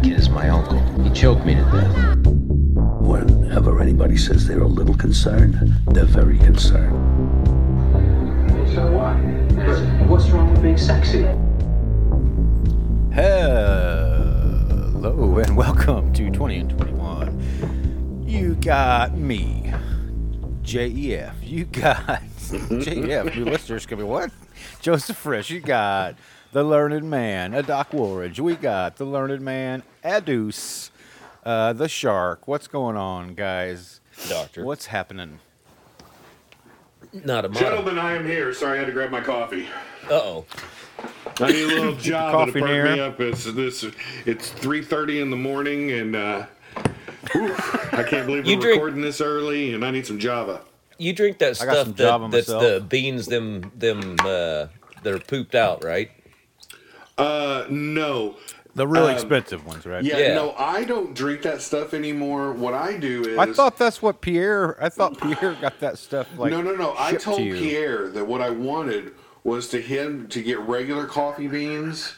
that kid is my uncle. He choked me to death. Whenever anybody says they're a little concerned, they're very concerned. So what? What's wrong with being sexy? Hello and welcome to 20 and 21. You got me, JEF. You got JEF. New listeners can be what? Joseph Frisch. You got the learned man, a Doc Woolridge. We got the learned man, Adus, uh, the shark. What's going on, guys? Doctor. What's happening? Not a model. Gentlemen, I am here. Sorry, I had to grab my coffee. Uh oh. I need a little job to coffee perk near. me up. It's this. It's three thirty in the morning, and uh, whew, I can't believe You we're drink- recording this early, and I need some Java. You drink that I stuff that, that's myself. the beans them them uh that are pooped out, right? Uh, no. The really Um, expensive ones, right? Yeah, Yeah. no, I don't drink that stuff anymore. What I do is I thought that's what Pierre. I thought Pierre got that stuff like. no, no, no. I told to. Pierre that what I wanted was to him to get regular coffee beans,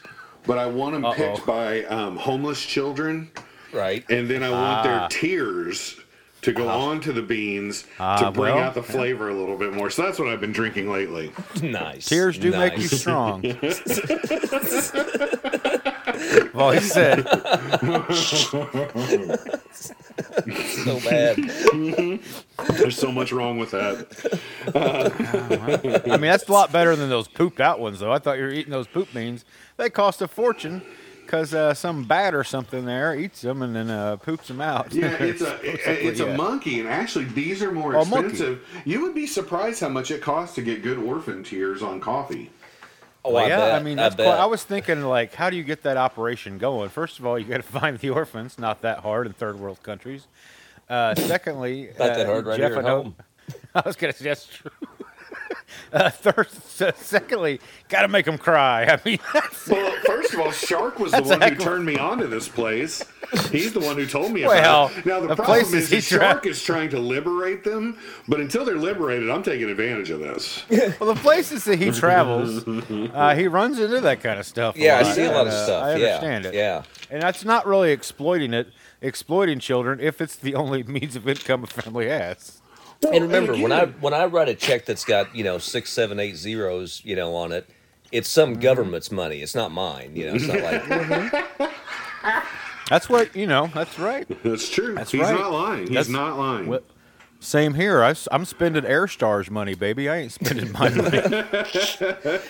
but I want them Uh-oh. picked by um, homeless children. Right. and then I want Ah. their tears to go onto the beans Ah, to bring well, out the flavor a little bit more. So that's what I've been drinking lately. nice. Tears do make you strong. I've always said. so bad. There's so much wrong with that. I mean, that's a lot better than those pooped out ones, though. I thought you were eating those poop beans. They cost a fortune because uh, some bat or something there eats them and then uh, poops them out. Yeah, it's a it's Yeah. a monkey, and actually these are more Oh, monkey. expensive. You would be surprised how much it costs to get good orphan tears on coffee. Oh, Well, I yeah, bet. I mean, I bet. quite, I was thinking, like, how do you get that operation going? First of all, you got to find the orphans. Not that hard in third world countries. Uh, secondly, Not uh, that hard right Jeff, here I at know- home. I was gonna suggest true. Uh, third, se- secondly, got to make them cry. I mean, that's, Well, first of all, Shark was the That's one who turned me on to this place. He's the one who told me Well, about it. Now the, the problem places is, he the Shark is trying to liberate them, but until they're liberated, I'm taking advantage of this. well, the places that he travels, uh, he runs into that kind of stuff. Yeah, I see a lot of and, uh, stuff. I yeah. understand it. Yeah. and that's not really exploiting it, exploiting children if it's the only means of income a family has. And remember, when I when I write a check that's got you know six, seven, eight zeros, you know, on it, it's some Mm-hmm. government's money. It's not mine. You know, it's not like That's what you know. That's right. That's true. That's He's right. not lying. He's That's- not lying. Well, Same here. I, am spending Airstars money, baby. I ain't spending my money.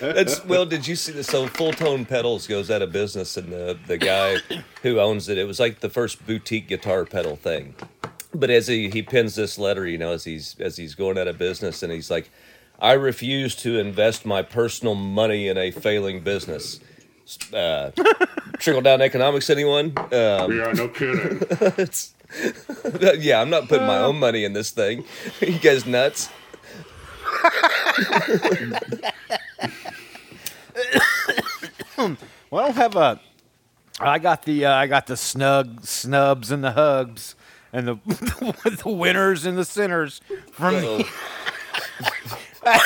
That's well. Did you see this? So Fulltone Pedals goes out of business, and the the guy who owns it, it was like the first boutique guitar pedal thing. But as he he pins this letter, you know, as he's as he's going out of business, and he's like, "I refuse to invest my personal money in a failing business." Uh, trickle down economics, anyone? Um, yeah, no kidding. it's, yeah, I'm not putting my own money in this thing. you guys nuts? well, I don't have a. I got the uh, I got the snug snubs and the hugs and the the winners and the sinners from Uh-oh.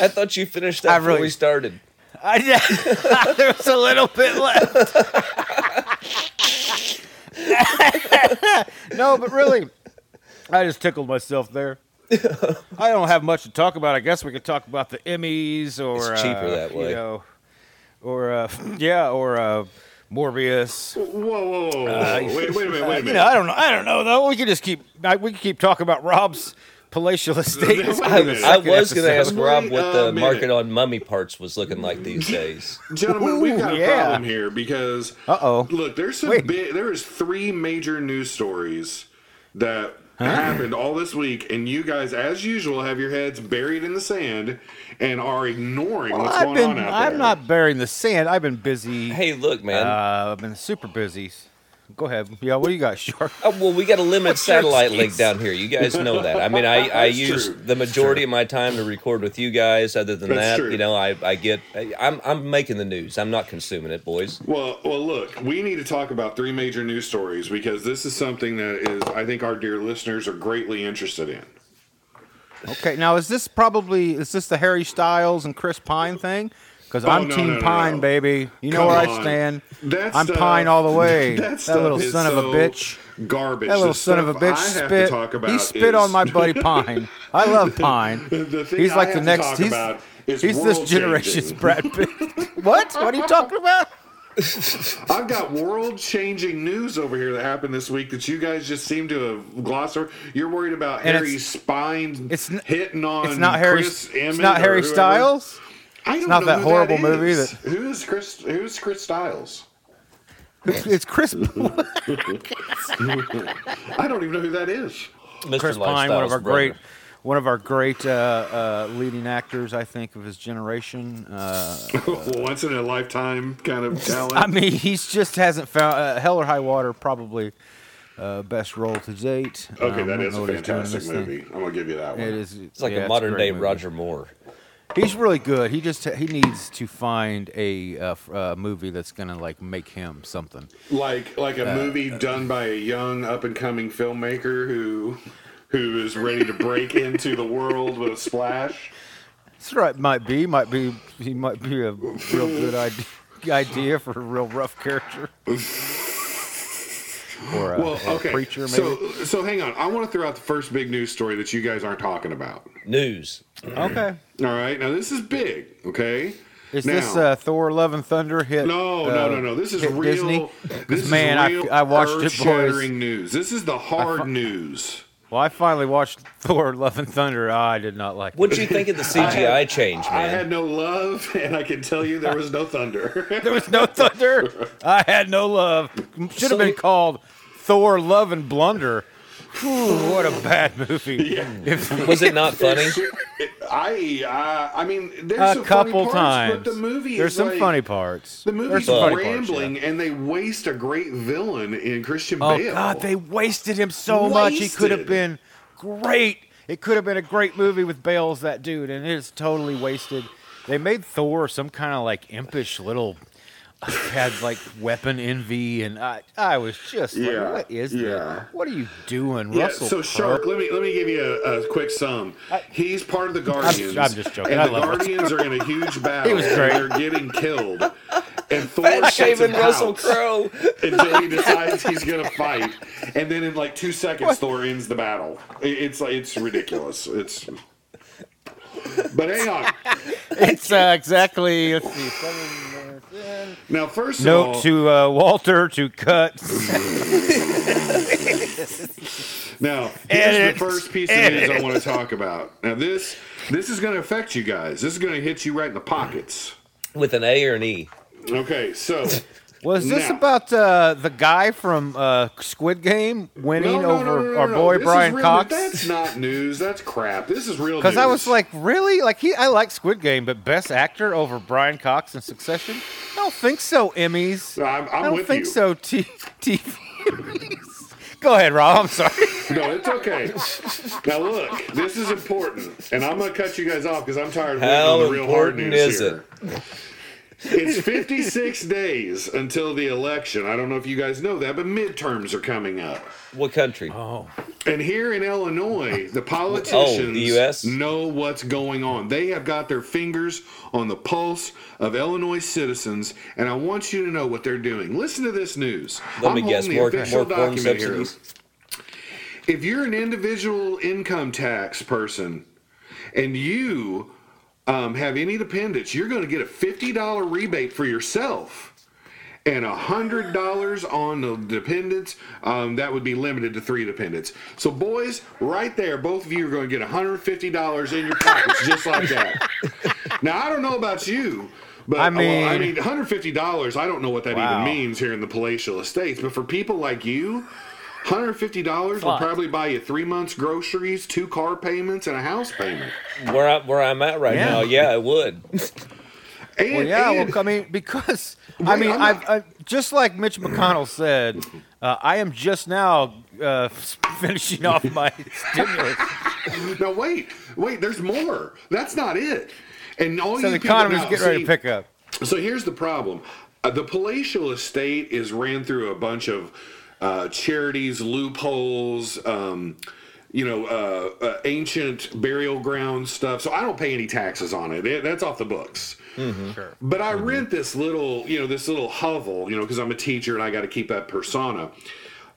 I thought you finished that I before really- we started. I there was a little bit left. no, but really, I just tickled myself there. I don't have much to talk about. I guess we could talk about the Emmys or It's cheaper uh, that way. You know, or uh, yeah, or uh, Morbius. Whoa, whoa, whoa! whoa. wait, wait a minute, wait a minute. You know, I don't know. I don't know though. We could just keep. I, we could keep talking about Rob's palatial estate. Wait a I. I was going to ask Rob what the minute. market on mummy parts was looking like these days. Gentlemen, we've got a problem here because Uh-oh. Look, there's some big. There is three major news stories that happened all this week, and you guys, as usual, have your heads buried in the sand and are ignoring what's I've going been. on out I'm there. not burying the sand. I've been busy. Hey, look, man. Uh, I've been super busy. Go ahead. Yeah, what do you got, Shark? Oh, well, we got a limited What's satellite link down here. You guys know that. I mean, I, I use true. the majority of my time to record with you guys. Other than That's that, true. you know, I, I get I, I'm I'm making the news. I'm not consuming it, boys. Well, well, look, we need to talk about three major news stories because this is something that is, I think, our dear listeners are greatly interested in. Okay, now is this probably is this the Harry Styles and Chris Pine thing? Because Oh, I'm no, Team no, no, Pine, baby. You know Come where I stand. That I'm stuff- Pine all the way. That, That, little son of a bitch. Garbage. That little The son of a bitch spit. To talk about he spit is- on my buddy Pine. I love Pine. He's like the next. He's, he's this world generation's. Brad Pitt. what? What are you talking about? I've got world-changing news over here that happened this week that you guys just seem to have glossed over. You're worried about And Harry it's- spine it's hitting on It's not Harry. Chris It's Emmett not Harry. Styles. I don't not know that horrible is. movie that- Who is Chris? Who's Chris Styles? It's Chris. I don't even know who that is. Mr. Chris Pine, one of our brother. great, one of our great uh, uh, leading actors, I think, of his generation. Uh, Once in a lifetime kind of talent. I mean, he's just hasn't found uh, Hell or High Water, probably uh, best role to date. okay, Um, that I is don't a know what he's doing in fantastic this thing. movie. I'm gonna give you that one. It is. It's like yeah, a modern great day movie. Roger Moore. He's really good. He just he needs to find a uh, f- uh, movie that's gonna like make him something. Like like a movie done by a young up and coming filmmaker who who is ready to break into the world with a splash. That's right. Might be. Might be. He might be a real good idea. Idea for a real rough character, or a, Well, or a okay. preacher maybe. So so hang on. I want to throw out the first big news story that you guys aren't talking about. News. okay. All right. Now this is big. Okay. Is now, this uh, Thor: Love and Thunder hit? No, uh, no, no, no. This is hit real. Disney? This man, I- real I watched it, boys. news. This is the hard news. Well, I finally watched Thor: Love and Thunder. Ah, I did not like it. What'd you think of the CGI change, man? I had no love, and I can tell you there was no thunder. There was no thunder. I had no love. Should So have been called Thor: Love and Blunder. Whew, what a bad movie. If- Was it not funny? I, uh, I mean, there's a some couple funny parts, times. but the movie There's is some like, funny parts. The There's movie's some funny parts, rambling, yeah. and they waste a great villain in Christian Oh Bale. God, they wasted him so much. He could have been great. It could have been a great movie with Bale as that dude, and it's totally wasted. They made Thor some kind of like impish little had like weapon envy, and I I was just Yeah, like, what is yeah. that? What are you doing, Yeah, Russell? so? Shark, let me let me give you a, a quick sum. He's part of the Guardians. I'm just joking. And I the Guardians are in a huge battle. was great. And they're getting killed. And Thor Fat and Russell Crowe. until he decides he's gonna fight, and then in like two seconds, Thor ends the battle. It's like it's ridiculous. It's. But hang on. It's uh, exactly. Let's see. seven, Now, first of all, Note to uh, Walter to cut. Now, here's Edit. the first piece of news I want to talk about. Now, this this is going to affect you guys. This is going to hit you right in the pockets. With an A or an E. Okay, so Was this Now- about uh, the guy from uh, Squid Game winning over our boy This Brian real- Cox? That's not news. That's crap. This is real. Because I was like, really? Like he, I like Squid Game, but Best Actor over Brian Cox in Succession? I don't think so. Emmys. I'm, I'm I don't with think you. so. T- TV. Go ahead, Rob. I'm sorry. No, it's okay. now look, this is important, and I'm going to cut you guys off because I'm tired of waiting How on the real hard important news is here. It's 56 days until the election. I don't know if you guys know that, but midterms are coming up. What country? Oh, And here in Illinois, the oh, politicians US? know what's going on. They have got their fingers on the pulse of Illinois citizens, and I want you to know what they're doing. Listen to this news. Let me I'm guess. holding More, the official more document here. If you're an individual income tax person and you um, have any dependents, you're going to get a $50 rebate for yourself and $100 on the dependents. Um, that would be limited to three dependents. So, boys, right there, both of you are going to get $150 in your pockets just like that. Now, I don't know about you. But I I mean, I mean- mean, $150. I don't know what that Wow. even means here in the palatial estates. But for people like you, $150 will probably buy you three months' groceries, two car payments, and a house payment. Where, I, where I'm at right Yeah. now, yeah, it would. And, well, yeah. and- Well, I mean, because I Wait, mean, I'm I've, I, just like Mitch McConnell said, uh, I am just now uh, finishing off my stimulus. now wait, wait. There's more. That's not it. And all So you the people- economy's now, getting ready see, to pick up. So here's the problem: uh, the palatial estate is ran through a bunch of uh, charities, loopholes. Um, you know, uh, uh, ancient burial ground stuff. So I don't pay any taxes on it. It- That's off the books. Sure. But I rent this little, you know, this little hovel, you know, because I'm a teacher and I got to keep that persona.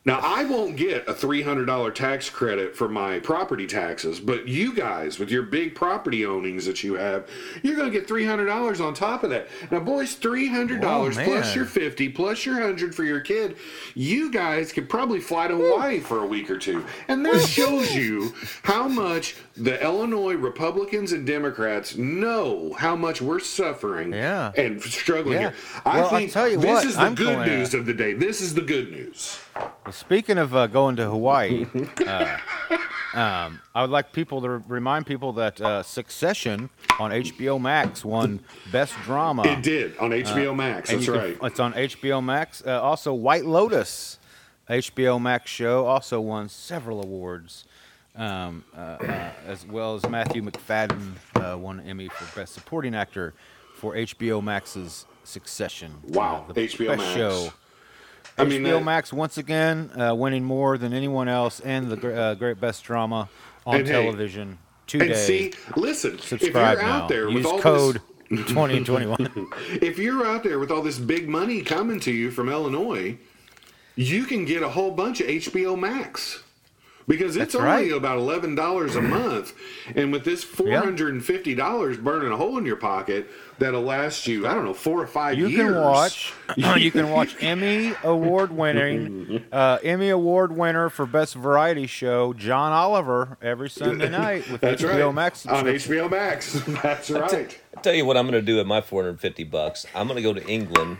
Now I won't get a three hundred dollar tax credit for my property taxes, but you guys with your big property ownings that you have, you're going to get three hundred dollars on top of that. Now, boys, three hundred dollars Whoa, plus your fifty plus your hundred for your kid. You guys could probably fly to Hawaii for a week or two, and that shows you how much the Illinois Republicans and Democrats know how much we're suffering Yeah. and struggling Yeah. here. I Well, I'll think tell you this what, is the I'm good news of the day. This is the good news. Well, speaking of uh, going to Hawaii, uh, um, I would like people to remind people that uh, Succession on HBO Max won Best Drama. It did on HBO Max. Uh, and That's can- right. it's on HBO Max. Uh, also, White Lotus, HBO Max show, also won several awards, um, uh, as well as Matthew Macfadyen uh, won an Emmy for Best Supporting Actor for HBO Max's Succession. Wow, the HBO best Max. show. I mean, HBO that- Max once again uh, winning more than anyone else and the uh, great best drama on And hey, television today. And see, listen, if subscribe you're now. out there Use with all code this, 20 and 21. if you're out there with all this big money coming to you from Illinois, you can get a whole bunch of HBO Max. Because it's That's only right. about eleven dollars a month, and with this four hundred and fifty dollars burning a hole in your pocket, that'll last you I don't know four or five You years. can watch. you can watch Emmy award winning, uh, Emmy award winner for best variety show, John Oliver, every Sunday night with That's HBO right. Max. on. HBO Max. That's right. I tell you what I'm going to do at my 450 bucks. I'm going to go to England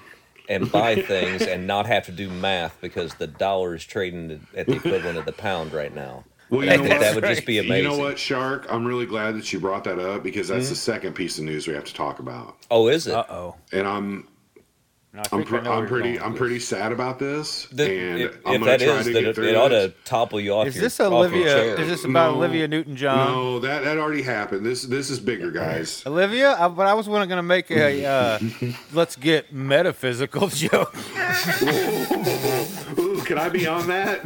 and buy things and not have to do math because the dollar is trading at the equivalent of the pound right now. Well, I you know think what? that would just be amazing. You know what, Shark? I'm really glad that you brought that up because that's Hmm? the second piece of news we have to talk about. Oh, is it? Uh oh. And I'm I I'm, think pre- I I'm pretty I'm with pretty sad about this, The- and if, I'm if gonna that try is, to then get it, through it ought to topple you off Is your this Olivia? Is this about No. Olivia Newton-John? No, that that already happened. This this is bigger, guys. Olivia, I, but I was going to make a uh, let's get metaphysical joke. Ooh, can I be on that?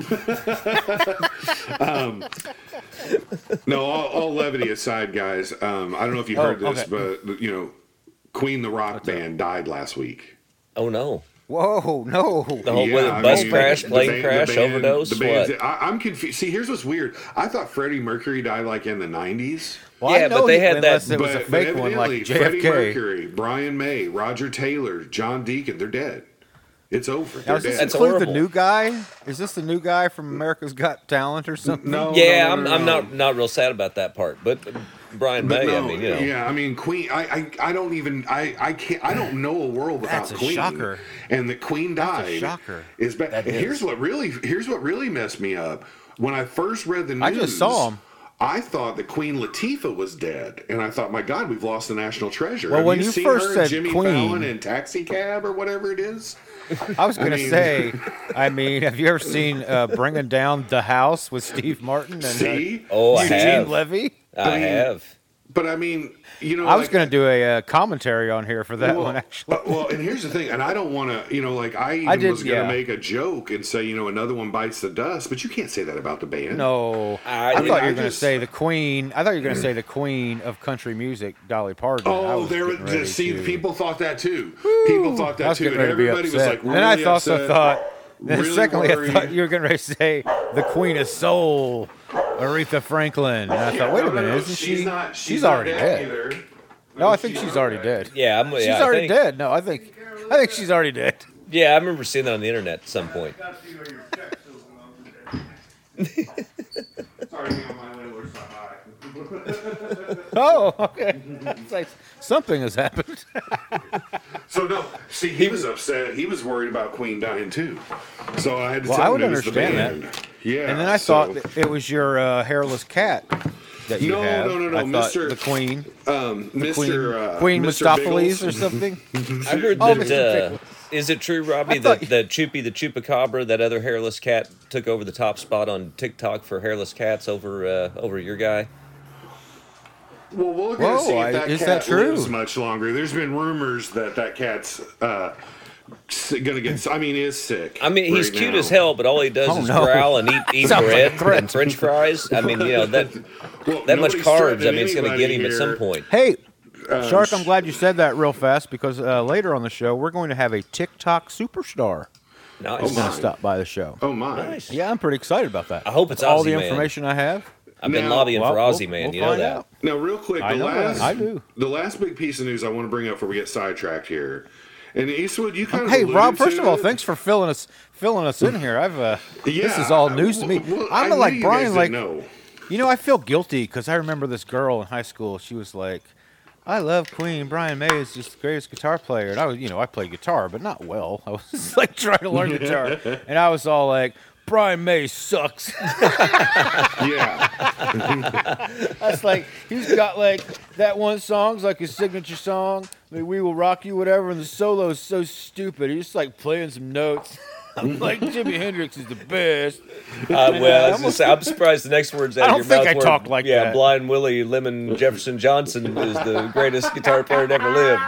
um, no, all, all levity aside, guys. Um, I don't know if you Oh, heard this, okay. but you know, Queen the Rock Band died last week. Oh no! Whoa, no. The whole with I a bus mean, crash, the plane band- the crash, band- overdose. the band's- what? I, I'm confused. See, here's what's weird. I thought Freddie Mercury died like in the '90s. Well, Yeah, but they had that- unless it was but, a fake one like evidently, Freddie Mercury, Brian May, Roger Taylor, John Deacon, they're dead. It's over. Now, They're does this. That's include the new guy? Is this the new guy from America's Got Talent or something? No, yeah, no, I'm, no, I'm no. not not real sad about that part, but Brian But May. no, I mean, you know, yeah, I mean Queen. I, I, I don't even. I, I can't. I don't know a world without That's a Queen. shocker. And the Queen That's a died. shocker. Is bad. That And is. here's what really. Here's what really messed me up. When I first read the news, I just saw 'em. I thought that Queen Latifah was dead, and I thought, my God, we've lost the national treasure. Well, Have when you you seen first her, said Jimmy Queen- Fallon in Taxi Cab or whatever it is? I was going to mean- say, I mean, have you ever seen uh, Bringing Down the House with Steve Martin and uh, See? Oh, I Eugene have. Levy? I mean, have. But I mean, you know, I was like- going to do a uh, commentary on here for that well, one, actually. well, and here's the thing, and I don't want to, you know, like I even I did- was going to yeah. make a joke and say, you know, another one bites the dust, but you can't say that about the band. No, I- I, thought you were going to say the queen. I thought you were going to say the queen of country music, Dolly Parton. Oh, there getting see, to- people thought that too. People thought that was too, getting and ready to be everybody was upset. like, really then I also upset. thought. Then really secondly, I thought you were going to say the Queen of Soul, Aretha Franklin. And I thought, wait No, a minute, no, isn't she's she? Not, she's, she's, not already dead. Either. No, I think she's already dead. Yeah, I'm. She's I already think, dead. No, I think I think she's already dead. Yeah, I remember seeing that on the internet at some point. Sorry, me on my landlord's not high. Oh, okay. It's like something has happened. So no, see, he was upset. He was worried about Queen dying too. So I had to Well, tell I him would it was the understand that. band. Yeah, And then I so, thought that it was your uh, hairless cat that you had. No, have. no, no, no, I Mr. the Queen, um, Queen, Mr. Uh, Queen Mr. Mistopheles Biggles- or something. I heard Oh, that. Mr. Uh, is it true, Robbie, that, you- that Choopy the Chupacabra, that other hairless cat, took over the top spot on TikTok for hairless cats over uh, over your guy? Well, we'll going Whoa, to see I- if that is cat that true? lives much longer. There's been rumors that that cat's uh, gonna get. I mean, is sick. I mean, he's right cute now. as hell, but all he does Oh, is no. growl and eat, eat Sounds like a bread threat. and French fries. I mean, you know that Well, that much nobody's carbs. I threatening mean, it's going to get him anybody at some here. point. Hey, Um, Shark, I'm glad you said that real fast because uh, later on the show we're going to have a TikTok superstar Nice. who's going to stop by the show. Oh my! Nice. Yeah, I'm pretty excited about that. I hope it's With all Ozzy the Man. information I have. I've been Now- lobbying Well, for we'll- Man. we'll you know that. out. Now, real quick, the I know that. last I do. the last big piece of news I want to bring up before we get sidetracked here. And Eastwood, you kind of Hey, Rob. First of all, it. thanks for filling us filling us in here. I've uh, this is all news to me. well, I I'm knew like you Brian, guys like didn't know. you know, I feel guilty because I remember this girl in high school. She was like, "I love Queen. Brian May is just the greatest guitar player." And I was, you know, I played guitar, but not well. I was like trying to learn guitar, and I was all like, "Brian May sucks." Yeah, That's like he's got like that one song's like his signature song, like "We Will Rock You," whatever, and the solo is so stupid. He's just like playing some notes. I'm like Jimi Hendrix is the best. Uh, well, I was gonna say, I'm surprised the next words out of your mouth. I of don't your think mouth I were, talk like yeah, that. Blind Willie Lemon Jefferson Johnson is the greatest guitar player to ever live.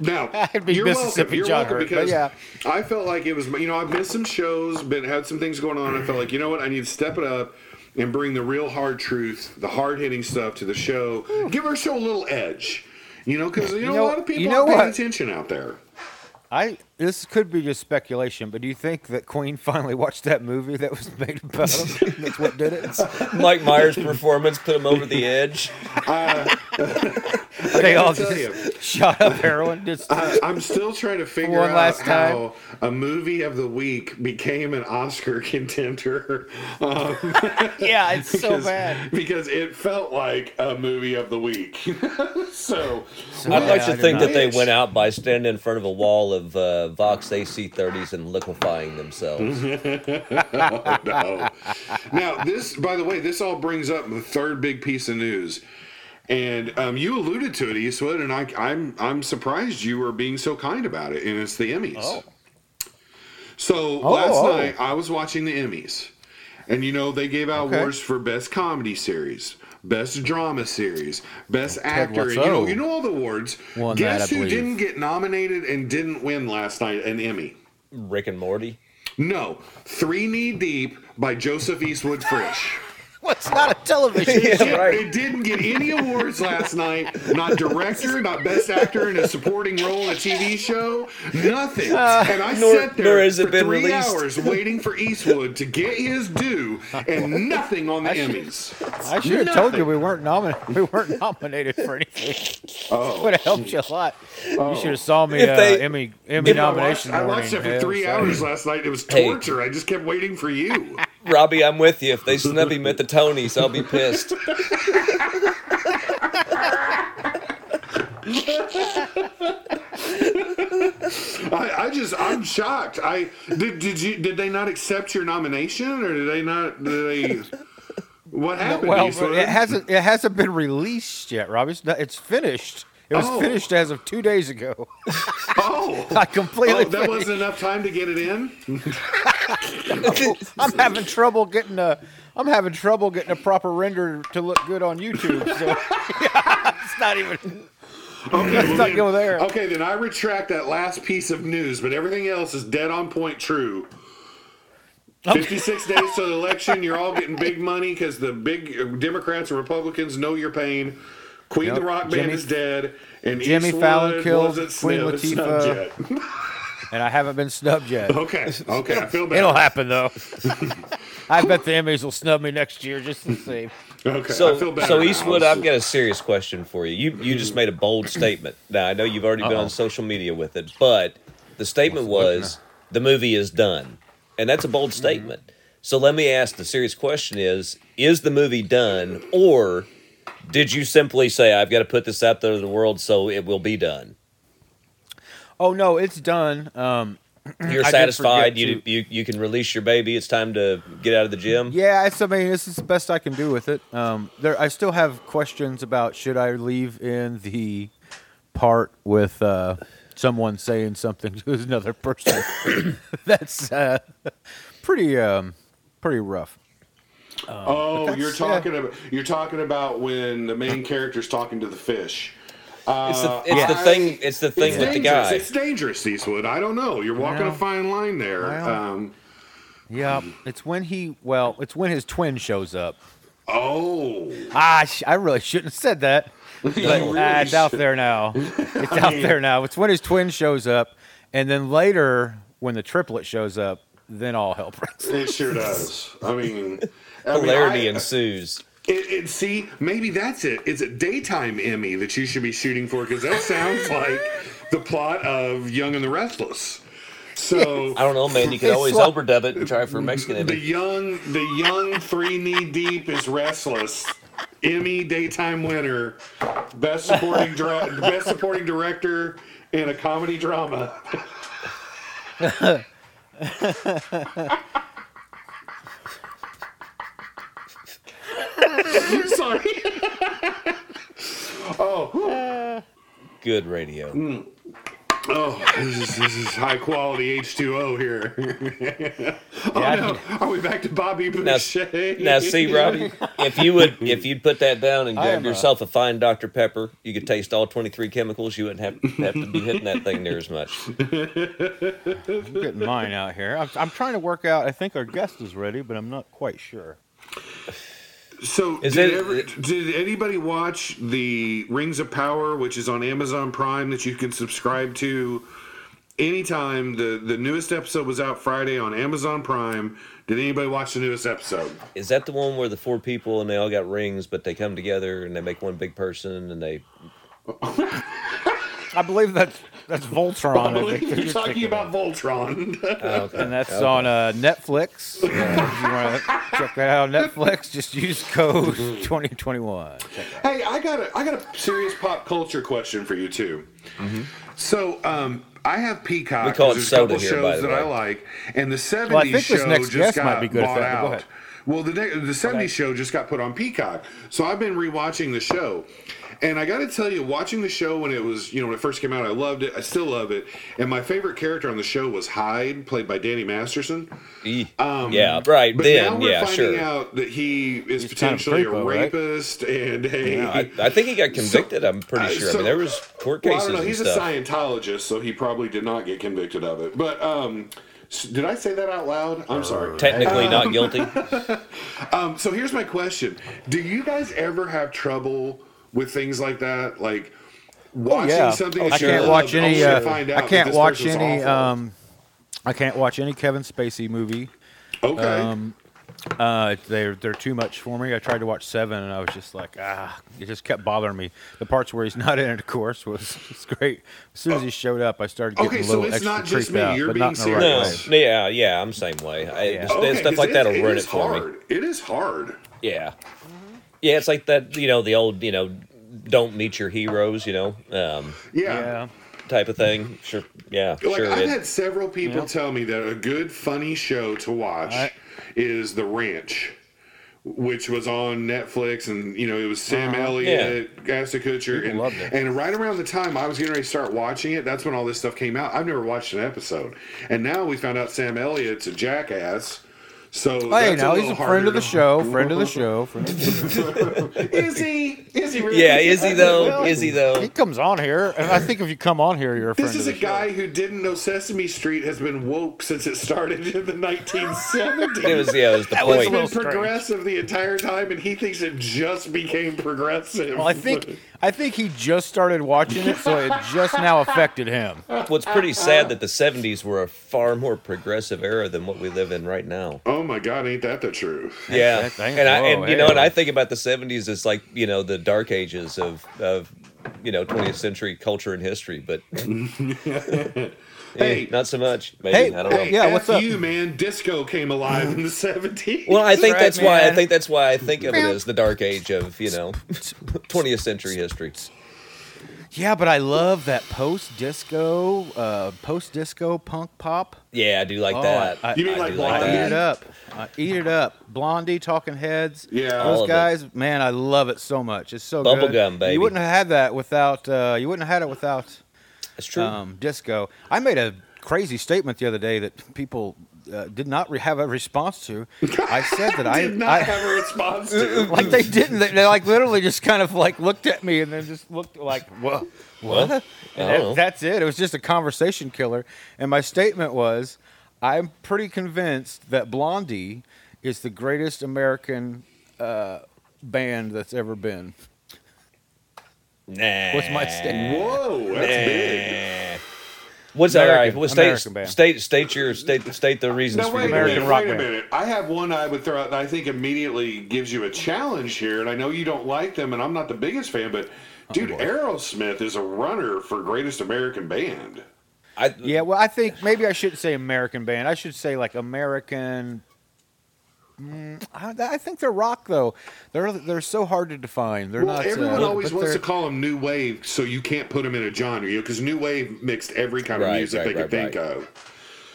Now you're Mississippi welcome. You're John welcome Hurt, because yeah. I felt like it was. You know, I've missed some shows, been had some things going on. I felt like you know what, I need to step it up and bring the real hard truth, the hard hitting stuff to the show. Hmm. Give our show a little edge. You know, because you, know, know- a lot of people you know aren't paying what? attention out there. I this could be just speculation, but do you think that Queen finally watched that movie that was made about him? That's what did it. Mike Myers' performance put him over the edge. They all just you. shot up heroin. Just I, I'm still trying to figure One out last how a movie of the week became an Oscar contender. Um, yeah, it's so because, bad. because it felt like a movie of the week. so I'd like Yeah, to think that they went out by standing in front of a wall of uh, Vox AC30s and liquefying themselves. no. Now, this, by the way, this all brings up the third big piece of news. And um, you alluded to it, Eastwood, and I, I'm I'm surprised you were being so kind about it. And it's the Emmys. Oh. So Oh, last oh. night I was watching the Emmys, and you know they gave out Okay. awards for best comedy series, best drama series, best actor. And you know you know all the awards. Won Guess that, who believe. didn't get nominated and didn't win last night an Emmy? Rick and Morty. No, Three Knee Deep by Joseph Eastwood Frisch. What's not a television? Yeah, right. It didn't get any awards last night. Not director, not best actor in a supporting role in a TV show. Nothing. and I Nor- sat there nor it for been three released. hours waiting for Eastwood to get his due, and nothing on the Emmys. I should have told you we weren't nominated. We weren't nominated for anything. Oh. Would have helped you a lot. You should have saw me If uh, they- Emmy Emmy I watched, I watched it for three hours last night. It was Hey. torture. I just kept waiting for you. Robbie, I'm with you. If they snub him at the Tonys, I'll be pissed. I, I just I'm shocked. I did did you did they not accept your nomination or did they not did they what happened? Well, it hasn't it hasn't been released yet, Robbie. It's, not- it's finished. It was Oh. finished as of two days ago. Oh. oh, I completely. oh that finished. wasn't enough time to get it in. I'm having trouble getting a. I'm having trouble getting a proper render to look good on YouTube. So it's not even. Okay, Let's well not then- go there. Okay, then I retract that last piece of news, but everything else is dead on point true. 56 days to the election, you're all getting big money because the big Democrats and Republicans know you're paying. Queen Yep, the Rock Band Jimmy- is dead, and Jimmy Eastwood Fallon killed wasn't Queen snubbed- Latifah. And I haven't been snubbed yet. Okay, okay, I feel better. It'll happen though. I bet the Emmys will snub me next year just the same. Okay, I So, feel better. so now. Eastwood, I've got a serious question for you. You you just made a bold statement. Now I know you've already been Uh-oh. on social media with it, but the statement was the movie is done, and that's a bold Mm-hmm. statement. So let me ask the serious question: Is is the movie done, or did you simply say I've got to put this out there to the world so it will be done? Oh no, it's done. Um, You're satisfied. You, to- you you can release your baby. It's time to get out of the gym. yeah, it's. I mean, this is the best I can do with it. Um, there, I still have questions about should I leave in the part with uh, someone saying something to another person. That's uh, pretty um, pretty rough. Oh, you're that's- yeah. talking about you're talking about when the main character's talking to the fish. It's the it's the thing. It's the thing It's with the dangerous. guy. It's dangerous, Eastwood. I don't know. You're walking Well, a fine line there. well. Um, Yeah, it's when he well, it's when his twin shows up. oh, Ah, sh- I really shouldn't have said that. But really ah, it's out there now. It's out there now. It's when his twin shows up, and then later when the triplet shows up, then all hell breaks. it sure does. I mean, I mean, Hilarity I- ensues. It, it, see, maybe that's it. It's a daytime Emmy that you should be shooting for because that sounds like the plot of Young and the Restless. So I don't know, man. You can It's always like- overdub it and try for a Mexican Emmy. the young, the young three knee deep is restless. Emmy daytime winner, best supporting dir- best supporting director in a comedy drama. Sorry. oh, Good radio. Mm. oh, this is, this is high quality H2O here. oh Yeah, I no, need- are we back to Bobby Now, Boucher? now, see, Robbie, if you would, if you'd put that down and grab am a- yourself a fine Dr Pepper, you could taste all twenty three chemicals. You wouldn't have have to be hitting that thing near as much. I'm getting mine out here. I'm, I'm trying to work out. I think our guest is ready, but I'm not quite sure. So, Is did, it- ever, did anybody watch the Rings of Power, which is on Amazon Prime that you can subscribe to anytime? The the newest episode was out Friday on Amazon Prime. Did anybody watch the newest episode? Is that the one where the four people and they all got rings, but they come together and they make one big person and they? I believe that's that's Voltron. I I think you're you're talking thinking about. Voltron. Oh, okay. and that's on uh, Netflix. Uh, if you want to check that out on Netflix, just use code 2021. Check it out. Hey, I got a I got a serious pop culture question for you too. So, um, I have Peacock. Mm-hmm. We call it a couple soda here, by shows the that I way. like, and the '70s Well, I think show this next just guest got might be good bought out. go ahead. Well, the ne- the '70s Okay. show just got put on Peacock, so I've been rewatching the show. And I got to tell you, watching the show when it was, you know, when it first came out, I loved it. I still love it. And my favorite character on the show was Hyde, played by Danny Masterson. E- yeah, right. Um, But then, now we're yeah, finding sure. out that he is He's kind of potentially creepo, a right? rapist and a. I, I think he got convicted. I'm pretty uh, sure. I mean, there was court well, I cases don't know. and He's stuff. a Scientologist, so he probably did not get convicted of it. But um, s- did I say that out loud? I'm sorry. Technically not guilty. Um, so here's my question: Do you guys ever have trouble with things like that, like watching Oh, yeah. something? I can't watch any. to Uh, find out I can't watch any. Um, I can't watch any Kevin Spacey movie. okay. Um, uh, they're they're too much for me. I tried to watch Seven, and I was just like, ah, it just kept bothering me. The parts where he's not in it, of course, was it's great. As soon as he showed up, I started getting Okay, a so little it's extra not just me. out, You're but being not right serious. No, way. yeah, yeah, I'm same way. I, Yeah. stuff Okay, stuff 'cause like that'll ruin it for me. It is hard. Yeah, yeah, it's like that. You know, the old, you know, don't meet your heroes. You know, um, Yeah. Yeah. type of thing. Sure, yeah, Like sure. I've it- had several people Yep. tell me that a good funny show to watch I- is The Ranch, which was on Netflix, and you know it was Sam Uh-huh. Elliott, Ashton Kutcher, People and, loved it. and right around the time I was getting ready to start watching it, that's when all this stuff came out. I've never watched an episode, and now we found out Sam Elliott's a jackass. So Hey, that's now he's a friend of the show. Friend of the show. Friend of the is he? Is he really? yeah, is he though? Is he though? He comes on here, and I think if you come on here, you're a friend This is a the show. guy who didn't know Sesame Street has been woke since it started in the 1970s. It was yeah, it was the That was a It's point. little been strange. progressive the entire time, and he thinks it just became progressive. Well, I think I think he just started watching it, so it just now affected him. What's pretty sad that the '70s were a far more progressive era than what we live in right now. Oh my God, ain't that the truth? Yeah, and I and you know, and. I think about the '70s as like you know the dark ages of of you know 20th century culture and history, but eh. Hey. hey, not so much. Maybe Hey, I don't know. Hey, Yeah, F what's up? you, man. Disco came alive in the 70s. Well, I think right, that's why I think that's why I think of it as the dark age of you know 20th century history. Yeah, but I love that post disco, uh, post disco punk pop. Yeah, I do like Oh, that. I- You mean I like like I eat it up. I eat it up. Blondie, Talking Heads. Yeah. All those of it. guys, man, I love it so much. It's so good. Bubblegum, baby. You wouldn't have had that without. Uh, you wouldn't have had it without That's true. um, disco. I made a crazy statement the other day that people uh, did not re- have a response to. I said that I, Did not I have a response to. like they didn't. They, they like literally just kind of like looked at me and then just looked like what what. Well, And I don't know. that- that's it. It was just a conversation killer. And my statement was, I'm pretty convinced that Blondie is the greatest American uh, band that's ever been. Nah. What's my statement? Whoa, that's big. What's all right? American- Well, state, American state, state your state, state the reasons No, for wait, your wait, American belief. rock wait a minute. I have one I would throw out that I think immediately gives you a challenge here, and I know you don't like them, and I'm not the biggest fan, but oh, dude, Aerosmith is a runner for greatest American band. I, Yeah, well, I think maybe I shouldn't say American band. I should say like American. Mm, I, I think they're rock though. They're they're so hard to define. They're well, not. everyone uh, always wants to they're- call them new wave, so you can't put them in a genre, you know, because new wave mixed every kind of Right, music right, they could right, think of.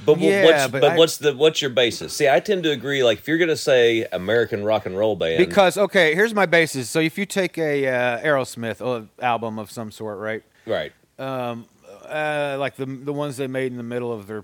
But Yeah, what's but but, I- what's the what's your basis? See, I tend to agree. Like, if you're gonna say American rock and roll band, Because okay, here's my basis. So if you take a uh, Aerosmith uh, album of some sort, right? right, Uh, like the the ones they made in the middle of their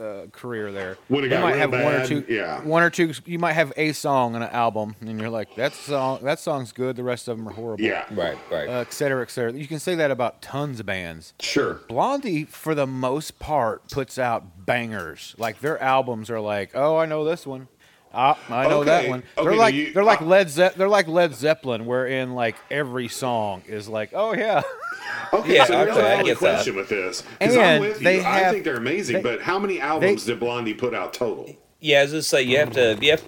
uh, career there. When it you got might real have one or two, yeah. one or two. You might have a song on an album, and you're like, that song, that song's good. The rest of them are horrible. Yeah, right, right. Uh, et cetera, et cetera. You can say that about tons of bands. sure. Blondie, for the most part, puts out bangers. Like their albums are like, oh, I know this one. Ah, I know that one. okay, they're like you- they're like uh, Led Ze- they're like Led Zeppelin, wherein like every song is like, oh yeah, Okay, Yeah, so here's okay, I my only get that. question with this. Because I'm And with you. they I think they're amazing, they- but how many albums did Blondie put out total? yeah, as I say, you have to. You have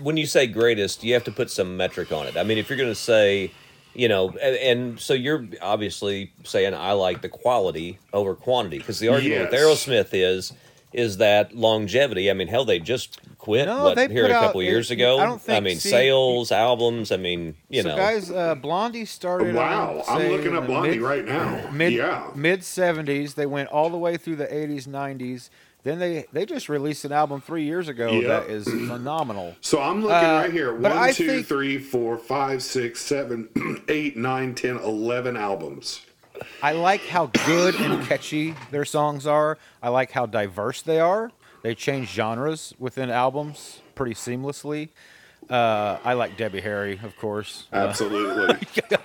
when you say greatest, you have to put some metric on it. I mean, if you're gonna say, you know, and, and so you're obviously saying I like the quality over quantity because the argument with Yes. Aerosmith is is that longevity. I mean, hell, they just quit No, what they here put a out- couple years it- ago. I don't think- mean, see- sales, albums. I mean, you so know, guys, uh, Blondie started. Wow, I'm looking at Blondie mid, right now. Mid yeah. mid seventies. They went all the way through the eighties, nineties. Then they they just released an album three years ago Yep. that is phenomenal. So I'm looking Uh, right here. but One, two, think- three, four, five, six, seven, eight, nine, ten, eleven albums. I like how good and catchy their songs are. I like how diverse they are. They change genres within albums pretty seamlessly. Uh, I like Debbie Harry, of course. Uh, Absolutely.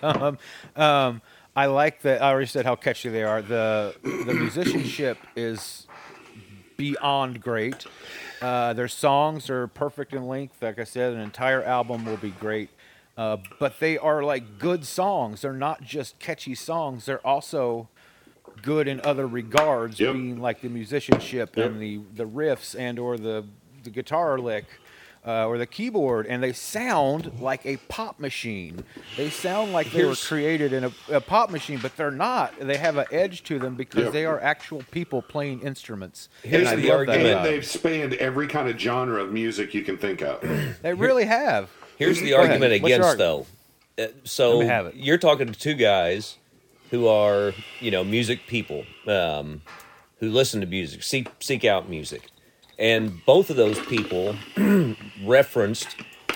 um, I like that. I already said how catchy they are. the The musicianship is beyond great. Uh, their songs are perfect in length. Like I said, an entire album will be great. Uh, but they are like good songs. They're not just catchy songs. They're also good in other regards, Yep. being like the musicianship Yep. and the the riffs and or the the guitar lick. Uh, or the keyboard, and they sound like a pop machine. They sound like they were created in a, a pop machine, but they're not. They have an edge to them because Yep. they are actual people playing instruments. Here's And the argument. about and them. they've spanned every kind of genre of music you can think of. They really have. Here's the argument against, though. Uh, so Let me have it. you're talking to two guys who are, you know, music people um, who listen to music, seek seek out music, and both of those people referenced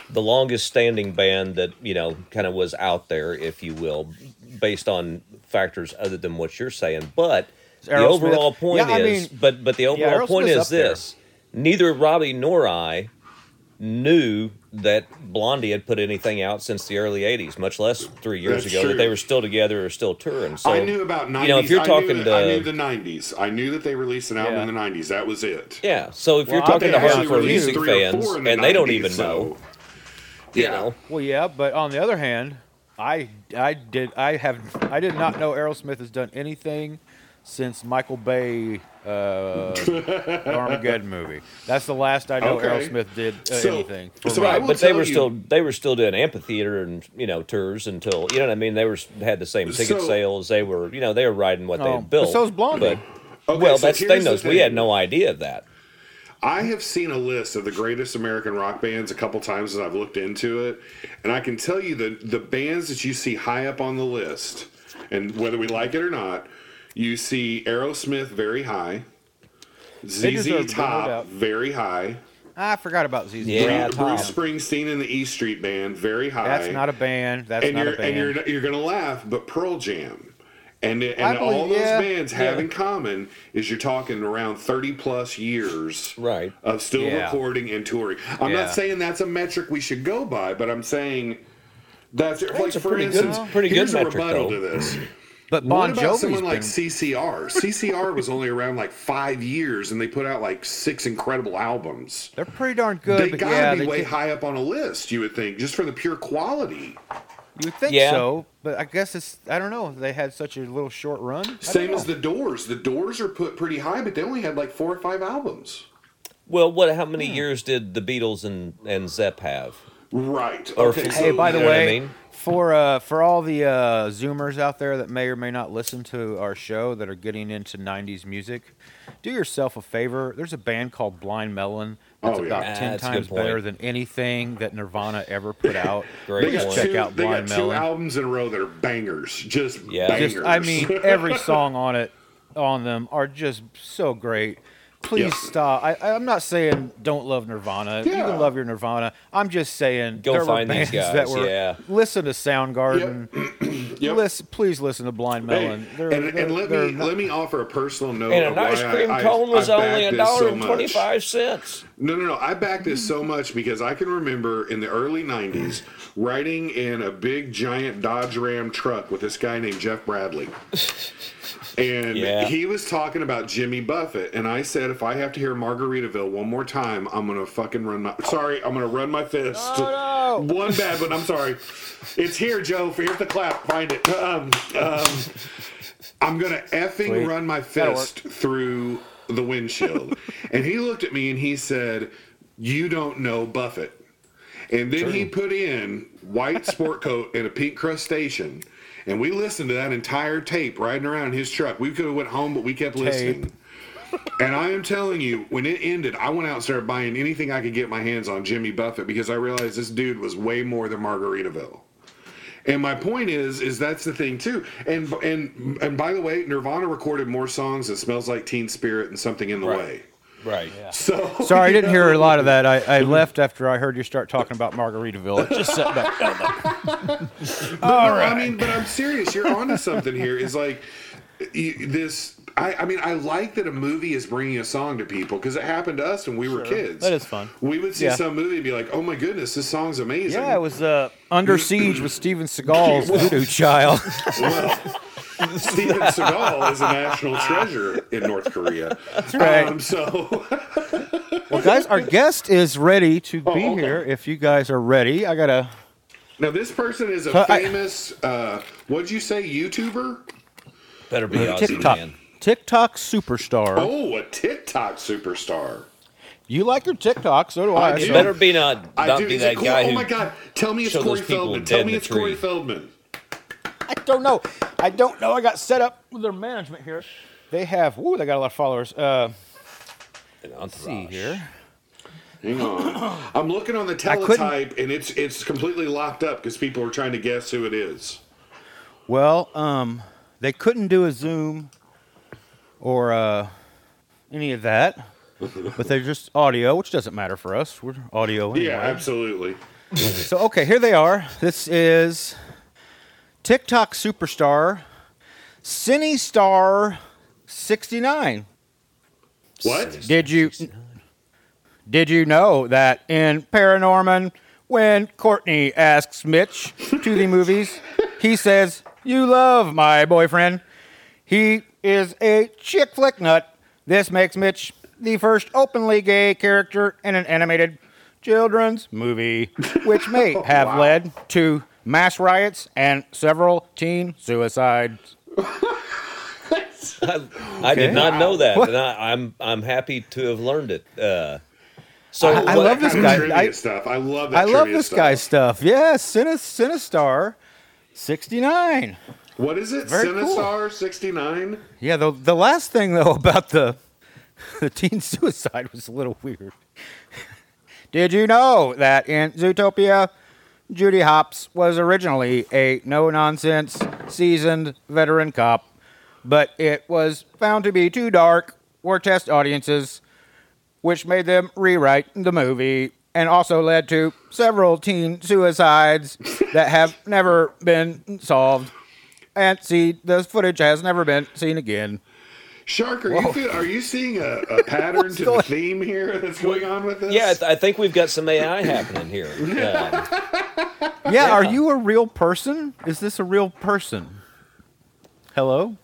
the longest standing band that you know kind of was out there, if you will, based on factors other than what you're saying. But the overall point Yeah, I is, mean- but but the overall point is up there. this: neither Robbie nor I knew that Blondie had put anything out since the early '80s, much less three years That's ago true. that they were still together or still touring. So I knew about 90s. You know, if you're I talking knew, to I knew the 90s. I knew that they released an album Yeah. in the 90s. That was it. yeah, so if Well, you're talking to they actually hardcore music fans the and they don't even so- know, you Yeah. know, Well, yeah, but on the other hand, I I did I have I did not know Aerosmith has done anything since Michael Bay uh, Armageddon movie. That's the last I know Okay. Aerosmith did uh, So- anything. so right? But they were you- still they were still doing amphitheater and you know tours until you know what I mean. They were had the same ticket So- sales. They were you know they were riding what they Oh, had built. but so's Blondie. But, Okay, well, so that's the thing. the Knows we had no idea of that. I have seen a list of the greatest American rock bands a couple times as I've looked into it, and I can tell you that the bands that you see high up on the list, and whether we like it or not, you see Aerosmith very high, deserve ZZ to be, no Top very high, I forgot about ZZ. Yeah, Top. Tom. Bruce Springsteen and the E Street Band very high. That's not a band. That's and not you're a band. and you're you're gonna laugh, but Pearl Jam And, and I all those yeah, bands have yeah. in common is you're talking around 30 plus years Right. of still Yeah. recording and touring. I'm Yeah. not saying that's a metric we should go by, but I'm saying that's like a for pretty good- instance, pretty good here's a metric, rebuttal though. to this. But what Bon about Jovi's someone been, like CCR? CCR was only around like five years, and they put out like six incredible albums. they're pretty darn good. They but gotta yeah, be they way get- high up on a list, you would think, just for the pure quality. You would think Yeah. so, but I guess it's I don't know. They had such a little short run. Same as the Doors. The Doors are put pretty high, but they only had like four or five albums. Well, what? How many Hmm. years did the Beatles and and Zepp have? Right. Or okay. so Hey, by the you know what I way, mean? For uh, for all the uh, Zoomers out there that may or may not listen to our show that are getting into '90s music, do yourself a favor. There's a band called Blind Melon that's Oh, yeah. about Ah, ten that's times better than anything that Nirvana ever put out. Great they got point. check two, out they Blind got two Melon. albums in a row that are bangers. Just Yeah. bangers. Just, I mean, every song on it, on them, are just so great. Please Yeah. stop. I, I'm not saying don't love Nirvana. You can love your Nirvana. I'm just saying Go there find were these bands that guys, were yeah. listen to Soundgarden. Yep. Listen, please listen to Blind Hey, Melon. They're- and, they're- and let me not- let me offer a personal note. And an ice cream I, I- cone was I only back a dollar and twenty five cents. No, no, no. I back this so much because I can remember in the early '90s riding in a big giant Dodge Ram truck with this guy named Jeff Bradley. And Yeah. he was talking about Jimmy Buffett, and I said, if I have to hear Margaritaville one more time, I'm gonna fucking run my. Sorry, I'm gonna run my fist. Oh, no. One bad one. I'm sorry. It's here, Joe. Here's the clap. Find it. Um, um, I'm gonna effing Sweet. run my fist through the windshield. and he looked at me and he said, "You don't know Buffett." And then he put in white sport coat and a pink crustacean. And we listened to that entire tape riding around in his truck. We could have went home, but we kept listening. And I am telling you, when it ended, I went out and started buying anything I could get my hands on Jimmy Buffett because I realized this dude was way more than Margaritaville. And my point is, is that's the thing too. And and and by the way, Nirvana recorded more songs that smells like Teen Spirit and Something in the Right. Way. Right. So Sorry, I didn't hear a lot of that. I, I left after I heard you start talking about Margaritaville. I just sat back. But no, I mean, but I'm serious. You're onto something here. Is like you, this. I, I mean, I like that a movie is bringing a song to people because it happened to us when we were kids. That is fun. We would see Yeah. some movie and be like, "Oh my goodness, this song's amazing." Yeah, it was uh, Under Siege with Steven Seagal's Voodoo Child. Well, Steven Seagal is a national treasure in North Korea. That's right. Um, so, Well, guys, our guest is ready to be Oh, okay. here. If you guys are ready, I gotta. now this person is a So I- famous. uh, what'd you say? YouTuber? Better be Aussie TikTok, man. TikTok superstar. Oh, a TikTok superstar. You like your TikTok, so do I. I do. so- Better be not I not do. be Is that it Cor- guy oh who my God! Tell me it's show Corey Feldman. Tell me the it's Corey. Feldman. I don't know. I don't know. I got set up with their management here. They have. Ooh, they got a lot of followers. Uh, let's see here. Hang on. I'm looking on the teletype, and it's it's completely locked up because people are trying to guess who it is. Well, um, they couldn't do a Zoom or uh, any of that, but they're just audio, which doesn't matter for us. We're audio anyway. Yeah, absolutely. So okay, here they are. This is TikTok superstar CineStar 69. What? Did you Did you know that in Paranorman when Courtney asks Mitch to the movies, he says, "You love my boyfriend." He is a chick flick nut. This makes Mitch the first openly gay character in an animated children's movie, which may oh, have led to mass riots and several teen suicides. I, I did not know that, What? and I, I'm I'm happy to have learned it. Uh, so I- I what- love this guy. I- stuff. I love. I love this stuff. guy's stuff. Yes, Cine, Cinestar 69. What is it? Very cool. Cinestar 69? Yeah, the the last thing though about the the teen suicide was a little weird. Did you know that in Zootopia, Judy Hopps was originally a no nonsense, seasoned veteran cop, but it was found to be too dark for test audiences, which made them rewrite the movie and also led to several teen suicides that have never been solved. and see the footage has never been seen again. Shark, are you feel, are you seeing a, a pattern to the theme here that's going on with this? Yeah, I, think we've got some AI happening here. Uh, Yeah, are you a real person? Is this a real person? Hello?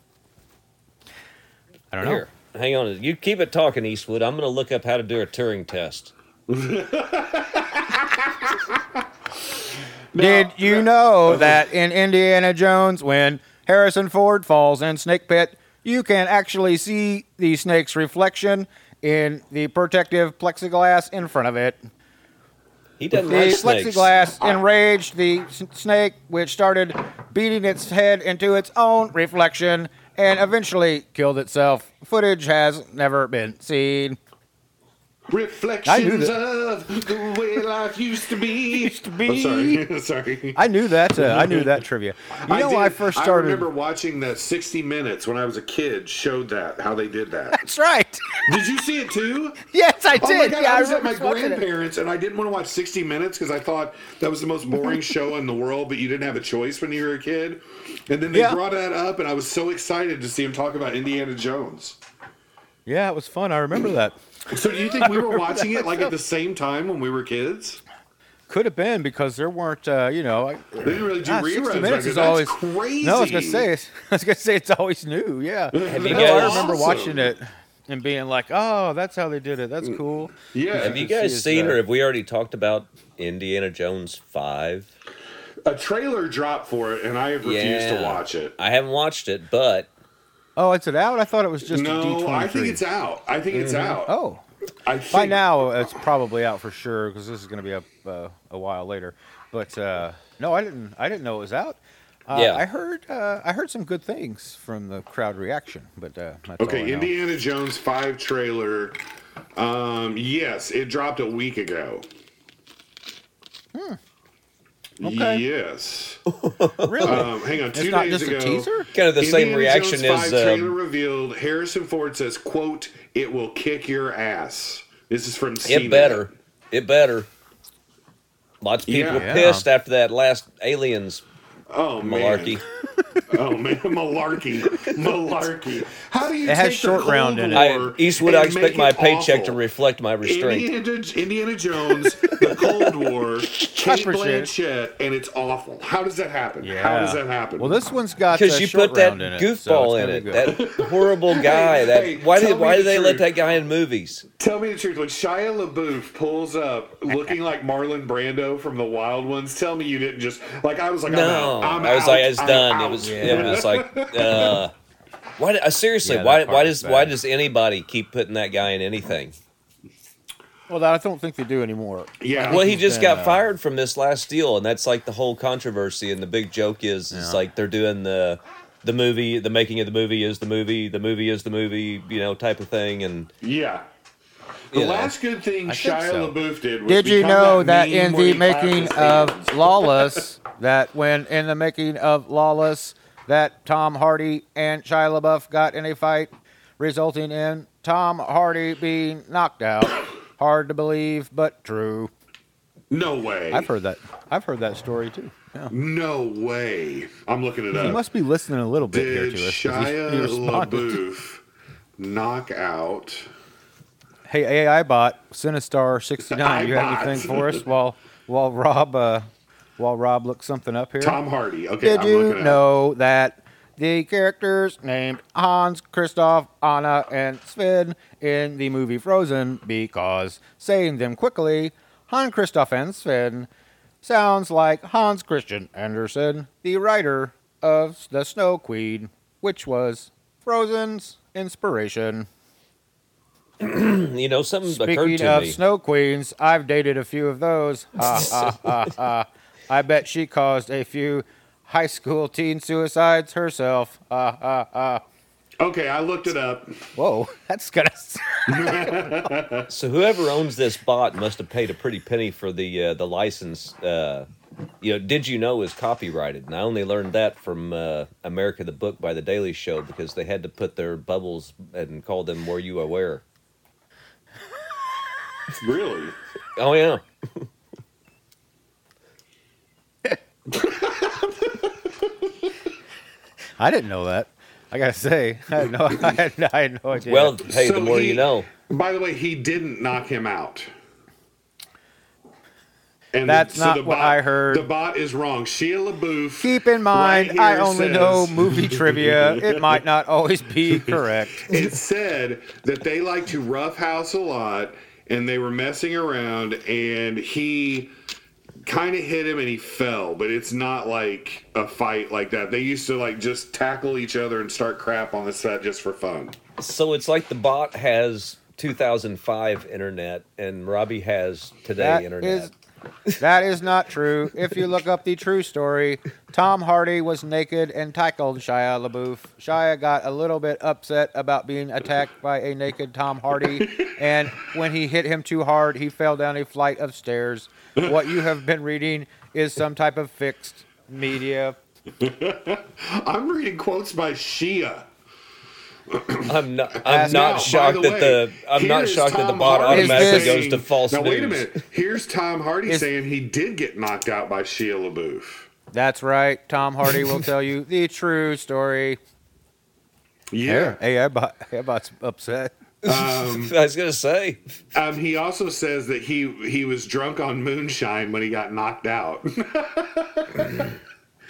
I don't know. hang on. You keep it talking, Eastwood. I'm going to look up how to do a Turing test. Did you know that in Indiana Jones, when Harrison Ford falls in Snake Pit, you can actually see the snake's reflection in the protective plexiglass in front of it? He doesn't The like snakes. plexiglass enraged the s- snake, which started beating its head into its own reflection and eventually killed itself. Footage has never been seen. Reflections of the way life used to be. Used to be. Oh, sorry, sorry. I knew that. Uh, I knew that trivia. You know, when I first I remember watching that 60 Minutes when I was a kid. Showed that how they did that. That's right. did you see it too? yes, I Oh did. my god! yeah, I was at my watching it. grandparents, and I didn't want to watch 60 Minutes because I thought that was the most boring show in the world. But you didn't have a choice when you were a kid. And then they Yeah. brought that up, and I was so excited to see him talk about Indiana Jones. Yeah, it was fun. I remember that. So do you think we were watching it like at the same time when we were kids? Could have been because there weren't, uh, you know, I- They didn't really do ah, reruns. 60 minutes is That's always crazy. No, I was gonna say, I was gonna say it's always new. Yeah, Have you guys- I remember Awesome. watching it and being like, "Oh, that's how they did it. That's cool." Yeah. Have you guys is seen, that- or have we already talked about Indiana Jones 5? A trailer dropped for it, and I have refused to watch it. I haven't watched it, but Oh, is it out? I thought it was just a D no, I think it's out. I think it's out. Oh, I think, by now it's probably out for sure because this is gonna be up uh, a while later. But uh, no, I didn't. I didn't know it was out. Uh, Yeah. I heard. Uh, I heard some good things from the crowd reaction, but uh, that's all I Okay, know. Indiana Jones 5 trailer. Um, yes, it dropped a week ago. Okay. Yes. Really? Um, hang on, two it's not days just ago. a teaser. kind of the same reaction Jones 5 as trailer um, revealed. Harrison Ford says, "quote It will kick your ass." This is from it better. It better. Lots of people Yeah. were Yeah. pissed after that last Aliens Oh man. malarkey. Oh man, malarkey, malarkey. How do you It has short the round in it. I, Eastwood, I expect my paycheck awful? to reflect my restraint. Indiana, Indiana Jones, the Cold War, Cate. Blanchett, and it's awful. How does that happen? Yeah. How does that happen? Well, this one's got Because you put that round in it, so in it, that horrible guy. that hey, why did why the did they let that guy in movies? Tell me the truth. When Shia LaBeouf pulls up looking like Marlon Brando from The Wild Ones, tell me you didn't just like I was like No, I'm out. I'm I was out, like, it's I'm done. It out. was it was like, uh, why? Uh, seriously, Yeah, why why does was why does anybody keep putting that guy in anything? Well, I don't think they do anymore. Yeah. Well, he just got uh, fired from this last deal, and that's like the whole controversy. And the big joke is, is Yeah. like they're doing the the movie, the making of the movie is the movie, the movie is the movie, you know, type of thing. And Yeah. The You know. last good thing I Shia so. LaBeouf did was Did you know that meme in the making of. Lawless, that when in the making of Lawless, that Tom Hardy and Shia LaBeouf got in a fight, resulting in Tom Hardy being knocked out. Hard to believe, but true. No way. I've heard that. I've heard that story too. Yeah. No way. I'm looking it He up. You must be listening a little bit here Did to us. 'cause he- he Shia. LaBeouf knock out? Hey AI bot, Sinistar sixty nine. You have anything for us while while Rob uh, while Rob looks something up here? Tom Hardy. Okay, Did I'm you looking know that the characters named Hans, Christoph, Anna, and Sven in the movie Frozen because saying them quickly, Hans, Christoph and Sven sounds like Hans Christian Andersen, the writer of The Snow Queen, which was Frozen's inspiration. you know, something occurred Speaking of me. snow queens, I've dated a few of those. Ha ha ha. I bet she caused a few high school teen suicides herself. Ha ha ha. Okay, I looked it up. Whoa, that's kind of. So whoever owns this bot must have paid a pretty penny for the uh, the license. Uh, you know, did you know is copyrighted? And I only learned that from uh, America the Book by the Daily Show because they had to put their bubbles and call them "Were you aware?" Really? Oh yeah. I didn't know that. I gotta say, I had no, I had, I had no idea. Well, hey, the more he- you know. By the way, he didn't knock him out. And That's not the what bot- I heard. The bot is wrong. Shia LaBeouf. keep in mind, right I only says- know movie trivia. It might not always be correct. It said that they like to roughhouse a lot, and they were messing around, and he kind of hit him and he fell, but it's not like a fight like that. They used to like just tackle each other and start crap on the set just for fun. So it's like the bot has 2005 internet and Robbie has today That internet. is that is not true. If you look up the true story, Tom Hardy was naked and tackled Shia LaBeouf. Shia got a little bit upset about being attacked by a naked Tom Hardy, and when he hit him too hard, he fell down a flight of stairs. What you have been reading is some type of fixed media. I'm reading quotes by Shia. I'm not. I'm As- not Now, shocked the that way, the. I'm not is shocked that the Tom bot Hardy automatically saying- goes to false Now news. wait a minute. Here's Tom Hardy Is- saying he did get knocked out by Shia LaBeouf. That's right. Tom Hardy will tell you the true story. Yeah. Hey, everybody, everybody's upset. Um, I was gonna say. um, he also says that he he was drunk on moonshine when he got knocked out.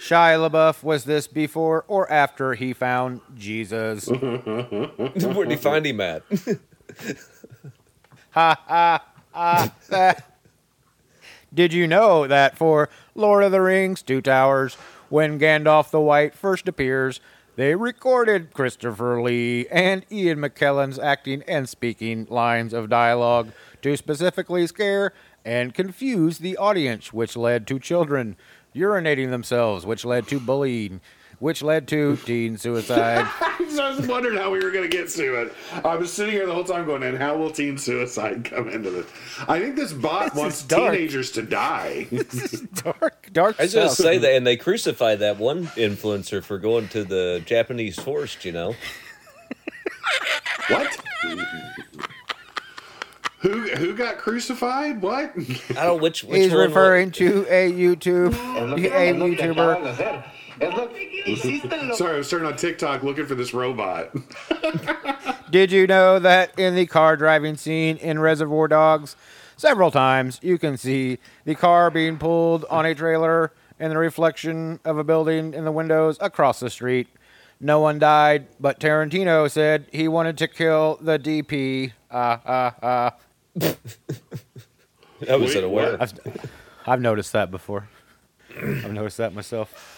Shia LaBeouf was this before or after he found Jesus? Where'd he find him at? ha ha ha! Did you know that for Lord of the Rings, Two Towers, when Gandalf the White first appears, they recorded Christopher Lee and Ian McKellen's acting and speaking lines of dialogue to specifically scare and confuse the audience, which led to children urinating themselves, which led to bullying, which led to teen suicide. so I was wondering how we were going to get to it. I was sitting here the whole time going, and how will teen suicide come into this? I think this bot wants teenagers to die. dark, dark I was gonna say that, and they crucified that one influencer for going to the Japanese forest. You know, what? Who who got crucified? What? I don't know which. which He's one wa- referring to a YouTube, oh, a YouTuber. Sorry, I was turning on TikTok looking for this robot. Did you know that in the car driving scene in Reservoir Dogs, several times you can see the car being pulled on a trailer and the reflection of a building in the windows across the street? No one died, but Tarantino said he wanted to kill the DP. Ah, ah, ah. I wasn't Wait, aware. I've, I've noticed that before. I've noticed that myself.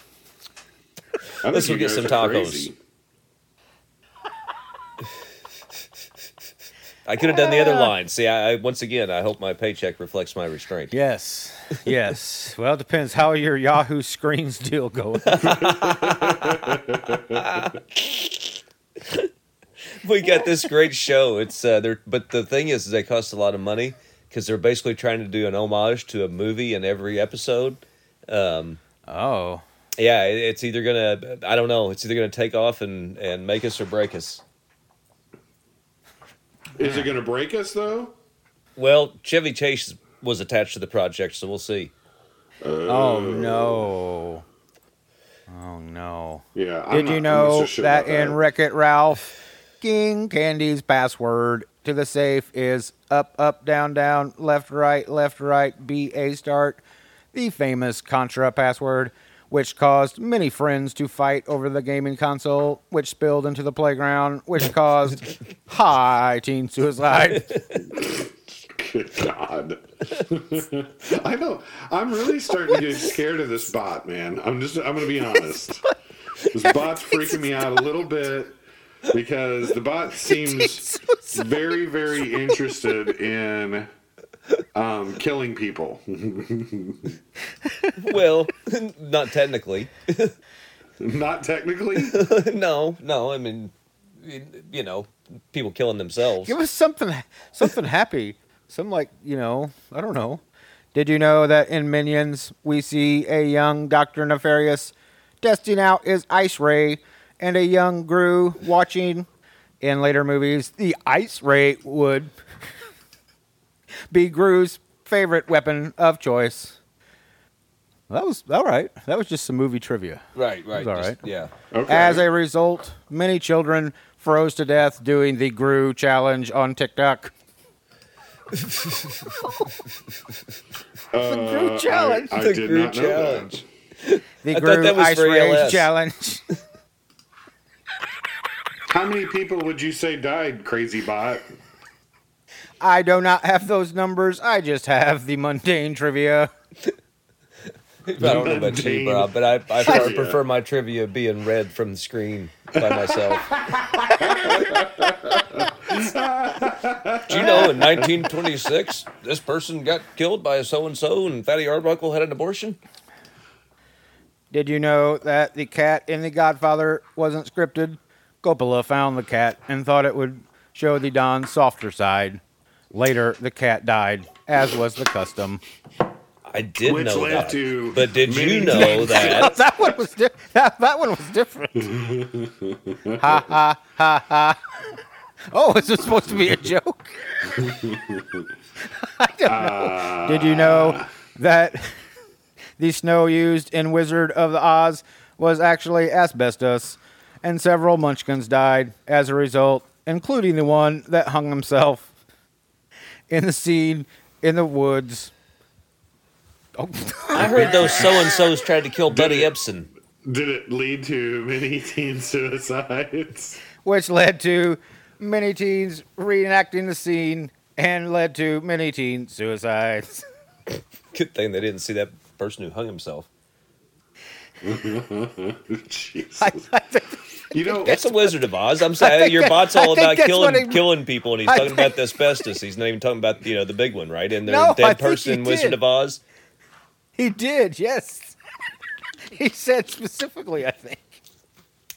I Let's go you get some tacos. I could have done the other line. See, I, I once again, I hope my paycheck reflects my restraint. Yes, yes. Well, it depends how your Yahoo screens deal going. we got this great show. It's uh, they're, but the thing is, is they cost a lot of money because they're basically trying to do an homage to a movie in every episode. Um, Oh. Yeah, it's either gonna, I don't know, it's either gonna take off and and make us or break us. Is it going to break us though? Well, Chevy Chase was attached to the project, so we'll see. Oh, oh no. Oh no. Yeah. I'm Did not- you I'm know not so sure that about in Wreck It Ralph, King Candy's password to the safe is up, up, down, down, left, right, left, right, B, A start, the famous Contra password, which caused many friends to fight over the gaming console, which spilled into the playground, which caused high teen suicide. Good God. I know. I'm really starting to get scared of this bot, man. I'm just, I'm going to be honest. This bot's freaking me out a little bit because the bot seems very, very interested in um, killing people. Well, not technically. Not technically. no, no. I mean, you know, people killing themselves. Give us something, something happy. Some like you know, I don't know. Did you know that in Minions we see a young Doctor Nefarious testing out his ice ray, and a young Gru watching? In later movies, the ice ray would be Gru's favorite weapon of choice. That was all right. That was just some movie trivia. Right, right. all just- right. Yeah. Okay. As a result, many children froze to death doing the GRU challenge on TikTok. the GRU challenge. Uh, I The did GRU not know challenge. the I thought GRU that was ice for rage ALS. challenge. How many people would you say died, crazy bot? I do not have those numbers. I just have the mundane trivia. I don't know about you, Mundane Bob, but I, I far trivia. prefer my trivia being read from the screen by myself. Do you know in 1926 this person got killed by a so and so and Fatty Arbuckle had an abortion? Did you know that the cat in The Godfather wasn't scripted? Coppola found the cat and thought it would show the Don's softer side. Later, the cat died, as was the custom. I did Which know that. to but did you know deaths. that? that one was di- that, that one was different. ha ha ha ha. Oh, is this supposed to be a joke? I don't know. Ah. Did you know that the snow used in Wizard of the Oz was actually asbestos, and several munchkins died as a result, including the one that hung himself in the scene in the woods. Oh. I heard those so and so's tried to kill Buddy it? Ebsen. Did it lead to many teen suicides? which led to many teens reenacting the scene and led to many teen suicides. Good thing they didn't see that person who hung himself. Jesus. I, I You know, That's a Wizard of Oz. I'm saying your bot's all about killing what he- killing people, and he's I talking about the asbestos. He's not even talking about you know the big one, right? And the No, dead person, Wizard of Oz. he did, yes. he said specifically, I think.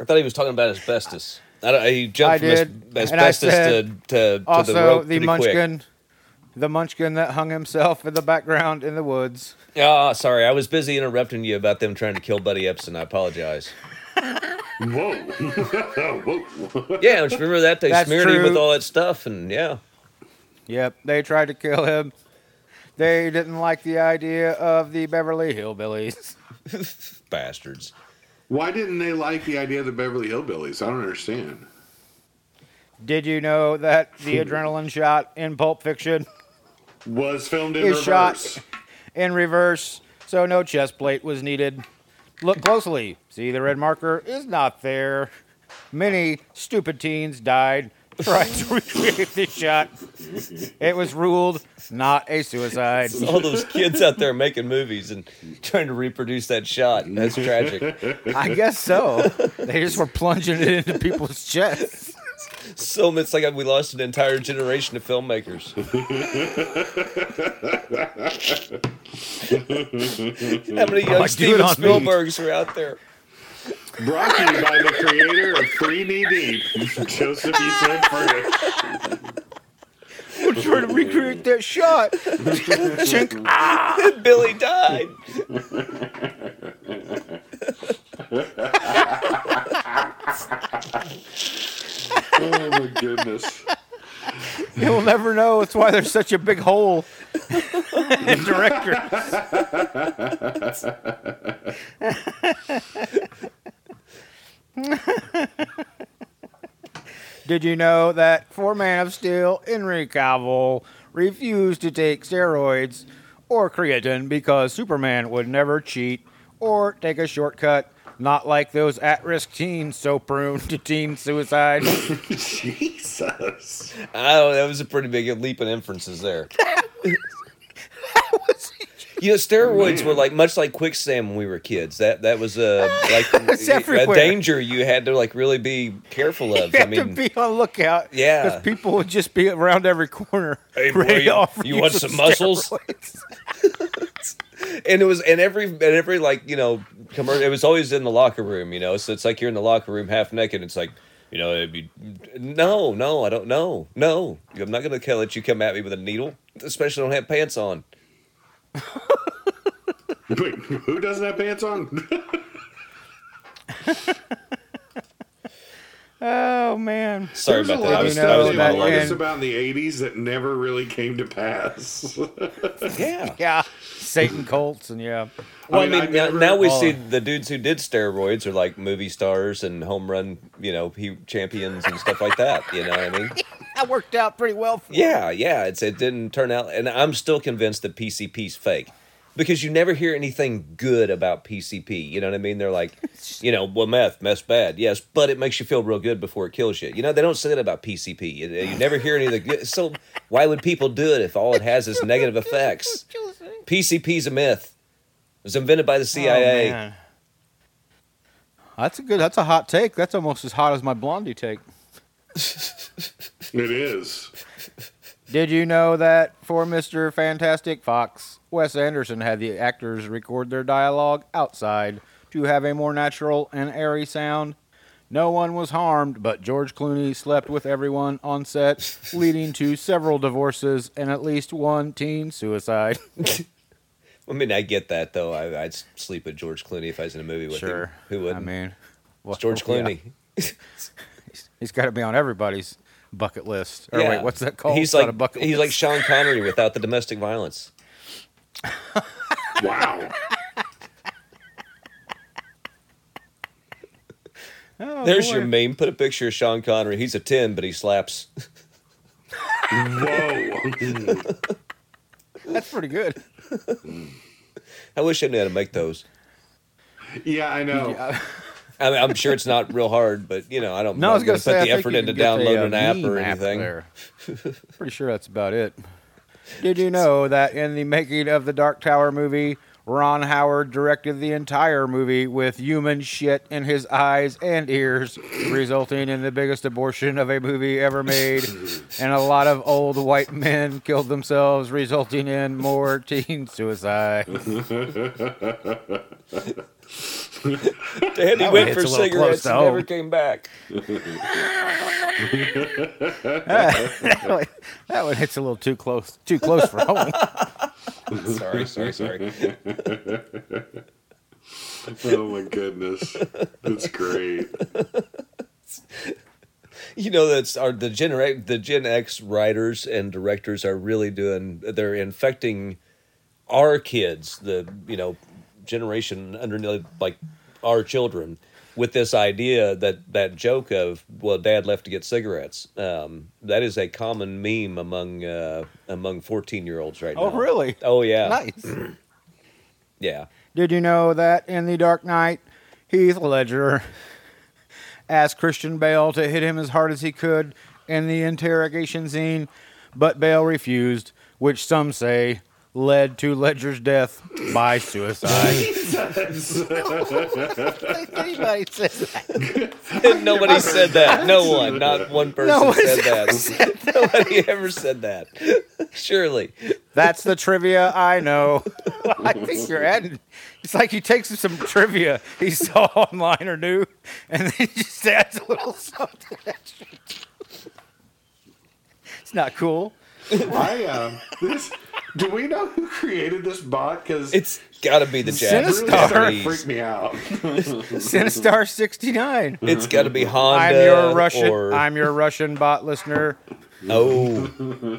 I thought he was talking about asbestos. I don't, he jumped I from did, asbestos said to, to, to Also, the rope the pretty munchkin, the munchkin that hung himself in the background in the woods. quick. Ah, sorry, I was busy interrupting you about them trying to kill Buddy Ebsen. I apologize. whoa. whoa. Yeah, don't you remember that? They That's smeared him with all that stuff, and yeah. Yep, they tried to kill him. They didn't like the idea of the Beverly Hillbillies. Bastards. Why didn't they like the idea of the Beverly Hillbillies? I don't understand. Did you know that the adrenaline shot in Pulp Fiction Was filmed in is shot in reverse, so no chest plate was needed. Look closely. See, the red marker is not there. Many stupid teens died trying to recreate this shot. It was ruled not a suicide. All those kids out there making movies and trying to reproduce that shot. And that's tragic. I guess so. They just were plunging it into people's chests. So it's like we lost an entire generation of filmmakers. How many young do it Steven on me. Spielbergs are out there? Brought to you by the creator of Three Knee Deep, Joseph E. Smith Furnish. We're trying to recreate that shot. Chink. Ah! Billy died. Oh my goodness. You'll never know. It's why there's such a big hole in directors. Did you know that for Man of Steel, Henry Cavill refused to take steroids or creatine because Superman would never cheat or take a shortcut, not like those at risk teens so prone to teen suicide? Jesus. I don't. That was a pretty big leap in inferences there. You know, steroids Man. were like much like quicksand when we were kids. That that was uh, like It's a danger you had to like really be careful of. You I mean, to be on lookout. Yeah. Because people would just be around every corner. Hey, boy, ready to you- offer you want some muscles? Steroids. and it was and every and every like you know commercial. It was always in the locker room. You know, so it's like you're in the locker room half naked. It's like. You know, it'd be, no, no, I don't know. No, I'm not going to let you come at me with a needle, especially don't have pants on. Wait, who doesn't have pants on? Oh, man. Sorry There's about a that. lot I was, you I was they that monologuing. warned us in- about in the 80s that never really came to pass. Yeah. Yeah. Satan cults and yeah. Well, I I mean, mean, I now, never- now we see the dudes who did steroids are like movie stars and home run, you know, he champions and stuff like that. You know what I mean? That worked out pretty well. For Yeah, yeah. It's it didn't turn out, and I'm still convinced that PCP's fake because you never hear anything good about PCP. You know what I mean? They're like, you know, well, meth, meth's bad, yes, but it makes you feel real good before it kills you. You know, they don't say that about PCP. You, you never hear any of the good. So why would people do it if all it has is negative effects? PCP's a myth. It was invented by the CIA. Oh, man. That's a good. That's a hot take. That's almost as hot as my Blondie take. It is. Did you know that for Mr. Fantastic Fox, Wes Anderson had the actors record their dialogue outside to have a more natural and airy sound? No one was harmed, but George Clooney slept with everyone on set, leading to several divorces and at least one teen suicide. I mean, I get that though. I, I'd sleep with George Clooney if I was in a movie with him. Who wouldn't? I mean, well, It's George yeah. Clooney. He's got to be on everybody's bucket list. Or Yeah. wait, what's that called? He's It's like a bucket he's like. Sean Connery without the domestic violence. Wow. Oh, There's boy. your meme. Put a picture of Sean Connery. He's a ten, but he slaps. Whoa. That's pretty good. I wish I knew how to make those. Yeah, I know. I mean, I'm sure it's not real hard, but you know, I don't. No, I was gonna put say the think effort into downloading uh, an app or meme anything. there. Pretty sure that's about it. Did you know that in the making of the Dark Tower movie, Ron Howard directed the entire movie with human shit in his eyes and ears, resulting in the biggest abortion of a movie ever made, and a lot of old white men killed themselves, resulting in more teen suicide. Daddy one went hits for a little cigarettes to and never came back. that, one, that one hits a little too close, too close for home. sorry, sorry, sorry. Oh my goodness. That's great. You know that's our the Gen the Gen X writers and directors are really doing. They're infecting our kids, the you know generation underneath like our children, with this idea that that joke of well, Dad left to get cigarettes. Um, that is a common meme among uh, among fourteen year olds right now. Oh, really? Oh yeah, Nice. yeah. Did you know that in The Dark Knight, Heath Ledger asked Christian Bale to hit him as hard as he could in the interrogation scene, but Bale refused, which some say led to Ledger's death by suicide. Anybody says that? Nobody said that. No one. Not one person No one said that. Nobody ever said that. Surely. That's the trivia I know. I think you're adding. It's like he takes some trivia he saw online or knew, and then he just adds a little something extra. It's not cool. I um this do we know who created this bot? Because It's got to be the Japanese. really Sinistar. started freak me out. Sinistar sixty nine. It's got to be Honda. I'm your Russian. Or, I'm your Russian bot listener. oh,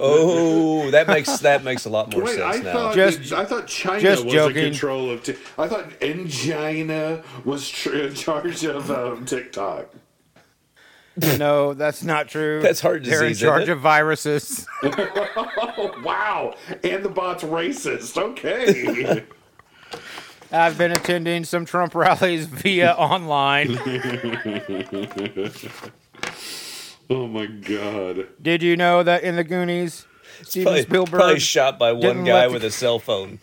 oh, that makes that makes a lot more Wait, I sense now. thought Just- I thought China just was joking. in control of. T- I thought China was tr- in charge of um, TikTok. No, that's not true. That's heart They're in disease, isn't charge of viruses. Oh wow! And the bot's racist. Okay. I've been attending some Trump rallies via online. oh my god. Did you know that in the Goonies, Steven Probably, Spielberg probably shot by one guy let the- with a cell phone.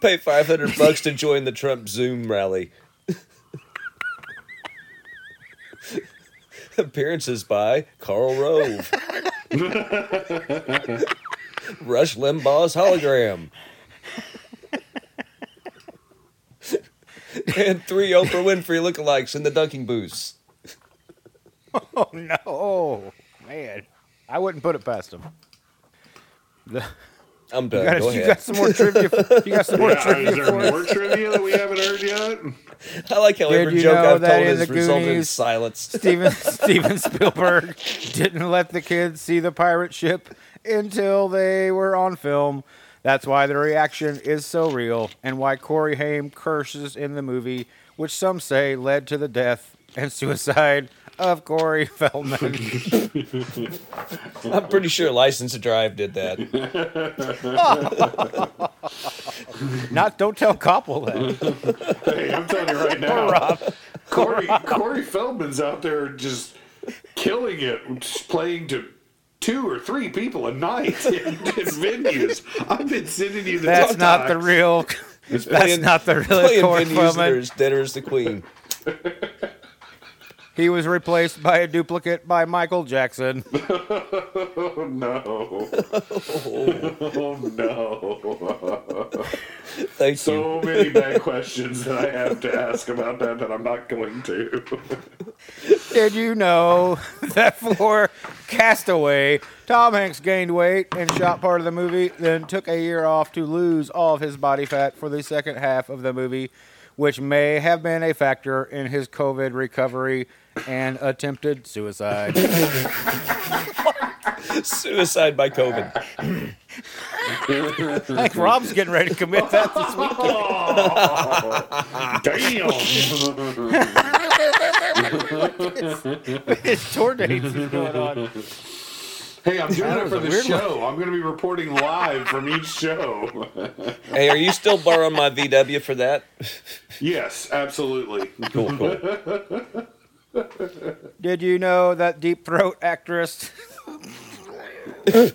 Pay five hundred bucks to join the Trump Zoom rally. Appearances by Karl Rove. Rush Limbaugh's hologram. and three Oprah Winfrey lookalikes in the dunking booths. Oh no, man! I wouldn't put it past him. The, I'm done. you, got, Go you ahead. got some more trivia. You got some more Yeah, trivia is there more us? trivia that we haven't heard yet? I like how Did every joke I've told has resulted in silence. Steven Steven Spielberg didn't let the kids see the pirate ship until they were on film. That's why the reaction is so real, and why Corey Haim curses in the movie, which some say led to the death and suicide of Corey Feldman. I'm pretty sure License to Drive did that. Not, don't tell Koppel that. Hey, I'm telling you right now, Rob. Corey Corey Feldman's out there just killing it, just playing to two or three people a night in, in venues. I've been sending you the That's not the TikToks. real. That's playing- not the real Corey venues Feldman. there's Dinner's the Queen. He was replaced by a duplicate by Michael Jackson. Oh no! oh no! Thank you. So many bad questions that I have to ask about that that I'm not going to. Did you know that for Castaway, Tom Hanks gained weight and shot part of the movie, then took a year off to lose all of his body fat for the second half of the movie, which may have been a factor in his COVID recovery and attempted suicide. Suicide by COVID. I think Rob's getting ready to commit that this week. Damn! His tour dates is going on. Hey, I'm doing it was for the weird show. I'm going to be reporting live from each show. Hey, are you still borrowing my VW for that? yes, absolutely. Cool, cool. Did you know that Deep Throat actress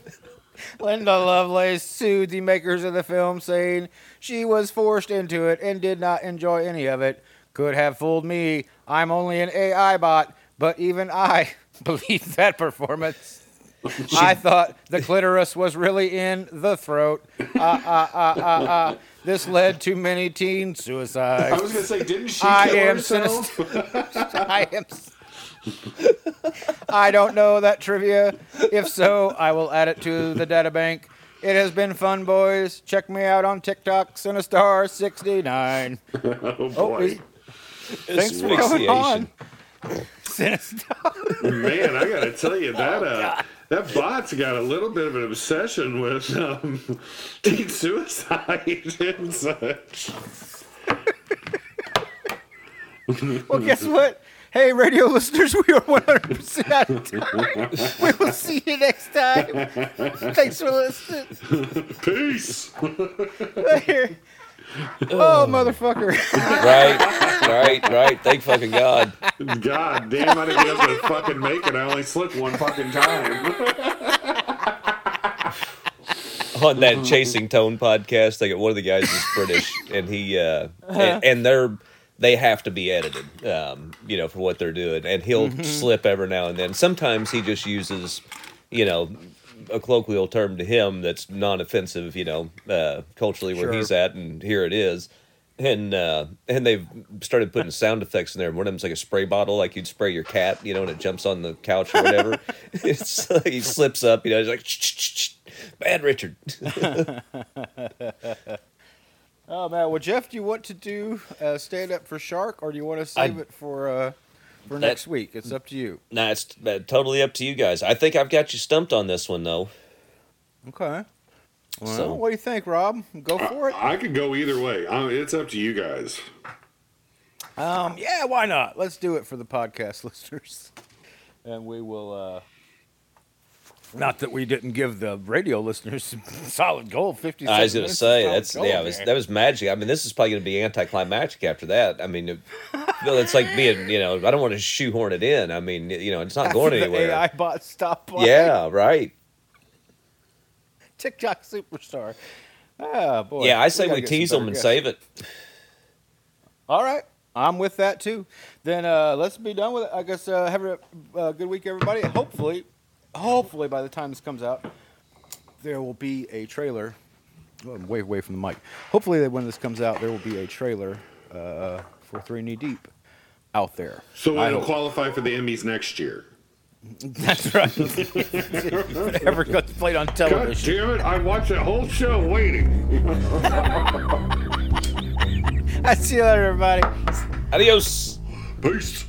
Linda Lovelace sued the makers of the film, saying she was forced into it and did not enjoy any of it? Could have fooled me. I'm only an AI bot, but even I believed that performance. I thought the clitoris was really in the throat. Ah, ah, ah. This led to many teen suicides. I was going to say, didn't she I kill am herself? I am. I don't know that trivia. If so, I will add it to the data bank. It has been fun, boys. Check me out on TikTok, Sinistar69. oh Oh, boy, is- thanks for coming on. Sinistar. Man! I got to tell you that Oh, uh, that bot's got a little bit of an obsession with um, teen suicide and such. Well, guess what? Hey, radio listeners, we are 100% out of time. We will see you next time. Thanks for listening. Peace. Oh, motherfucker. Right, right, right. Thank fucking God. God damn! I didn't get up to fucking make it. I only slipped one fucking time. on that Chasing Tone podcast, like one of the guys is British, and he uh, and, and they're they have to be edited, um, you know, for what they're doing, and he'll slip every now and then. Sometimes he just uses, you know, a colloquial term to him that's non-offensive, you know, uh, culturally where Sure. he's at, and here it is. And uh, and they've started putting sound effects in there. One of them's like a spray bottle, like you'd spray your cat, you know, and it jumps on the couch or whatever. it's like he slips up, you know, he's like, "Bad Richard." Oh man, well Jeff, do you want to do uh, stand up for Shark, or do you want to save I- it for uh, for That- next week? It's up to you. Nah, it's uh, totally up to you guys. I think I've got you stumped on this one, though. Okay. Well, So- what do you think, Rob? Go for it. I could go either way. Um, it's up to you guys. Um, yeah, why not? Let's do it for the podcast listeners, and we will. uh Not that we didn't give the radio listeners solid gold. Fifty. I was gonna say that's yeah, was, that was magic. I mean, this is probably gonna be anticlimactic after that. I mean, it, it's like being you know, I don't want to shoehorn it in. I mean, you know, it's not After going anywhere. AI bot stop. Yeah, right. TikTok superstar. Ah, boy. Yeah, I say gotta we tease them and save it. All right. I'm with that too. Then uh, let's be done with it. I guess uh, have a uh, good week, everybody. Hopefully, hopefully by the time this comes out, there will be a trailer. Oh, I'm way away from the mic. Hopefully, that when this comes out, there will be a trailer uh, for Three Knee Deep out there. So I it'll hope. qualify for the Emmys next year. That's right. if it ever gets played on television. God television. damn it! I watched that whole show waiting. I see you later, everybody. Adios. Peace.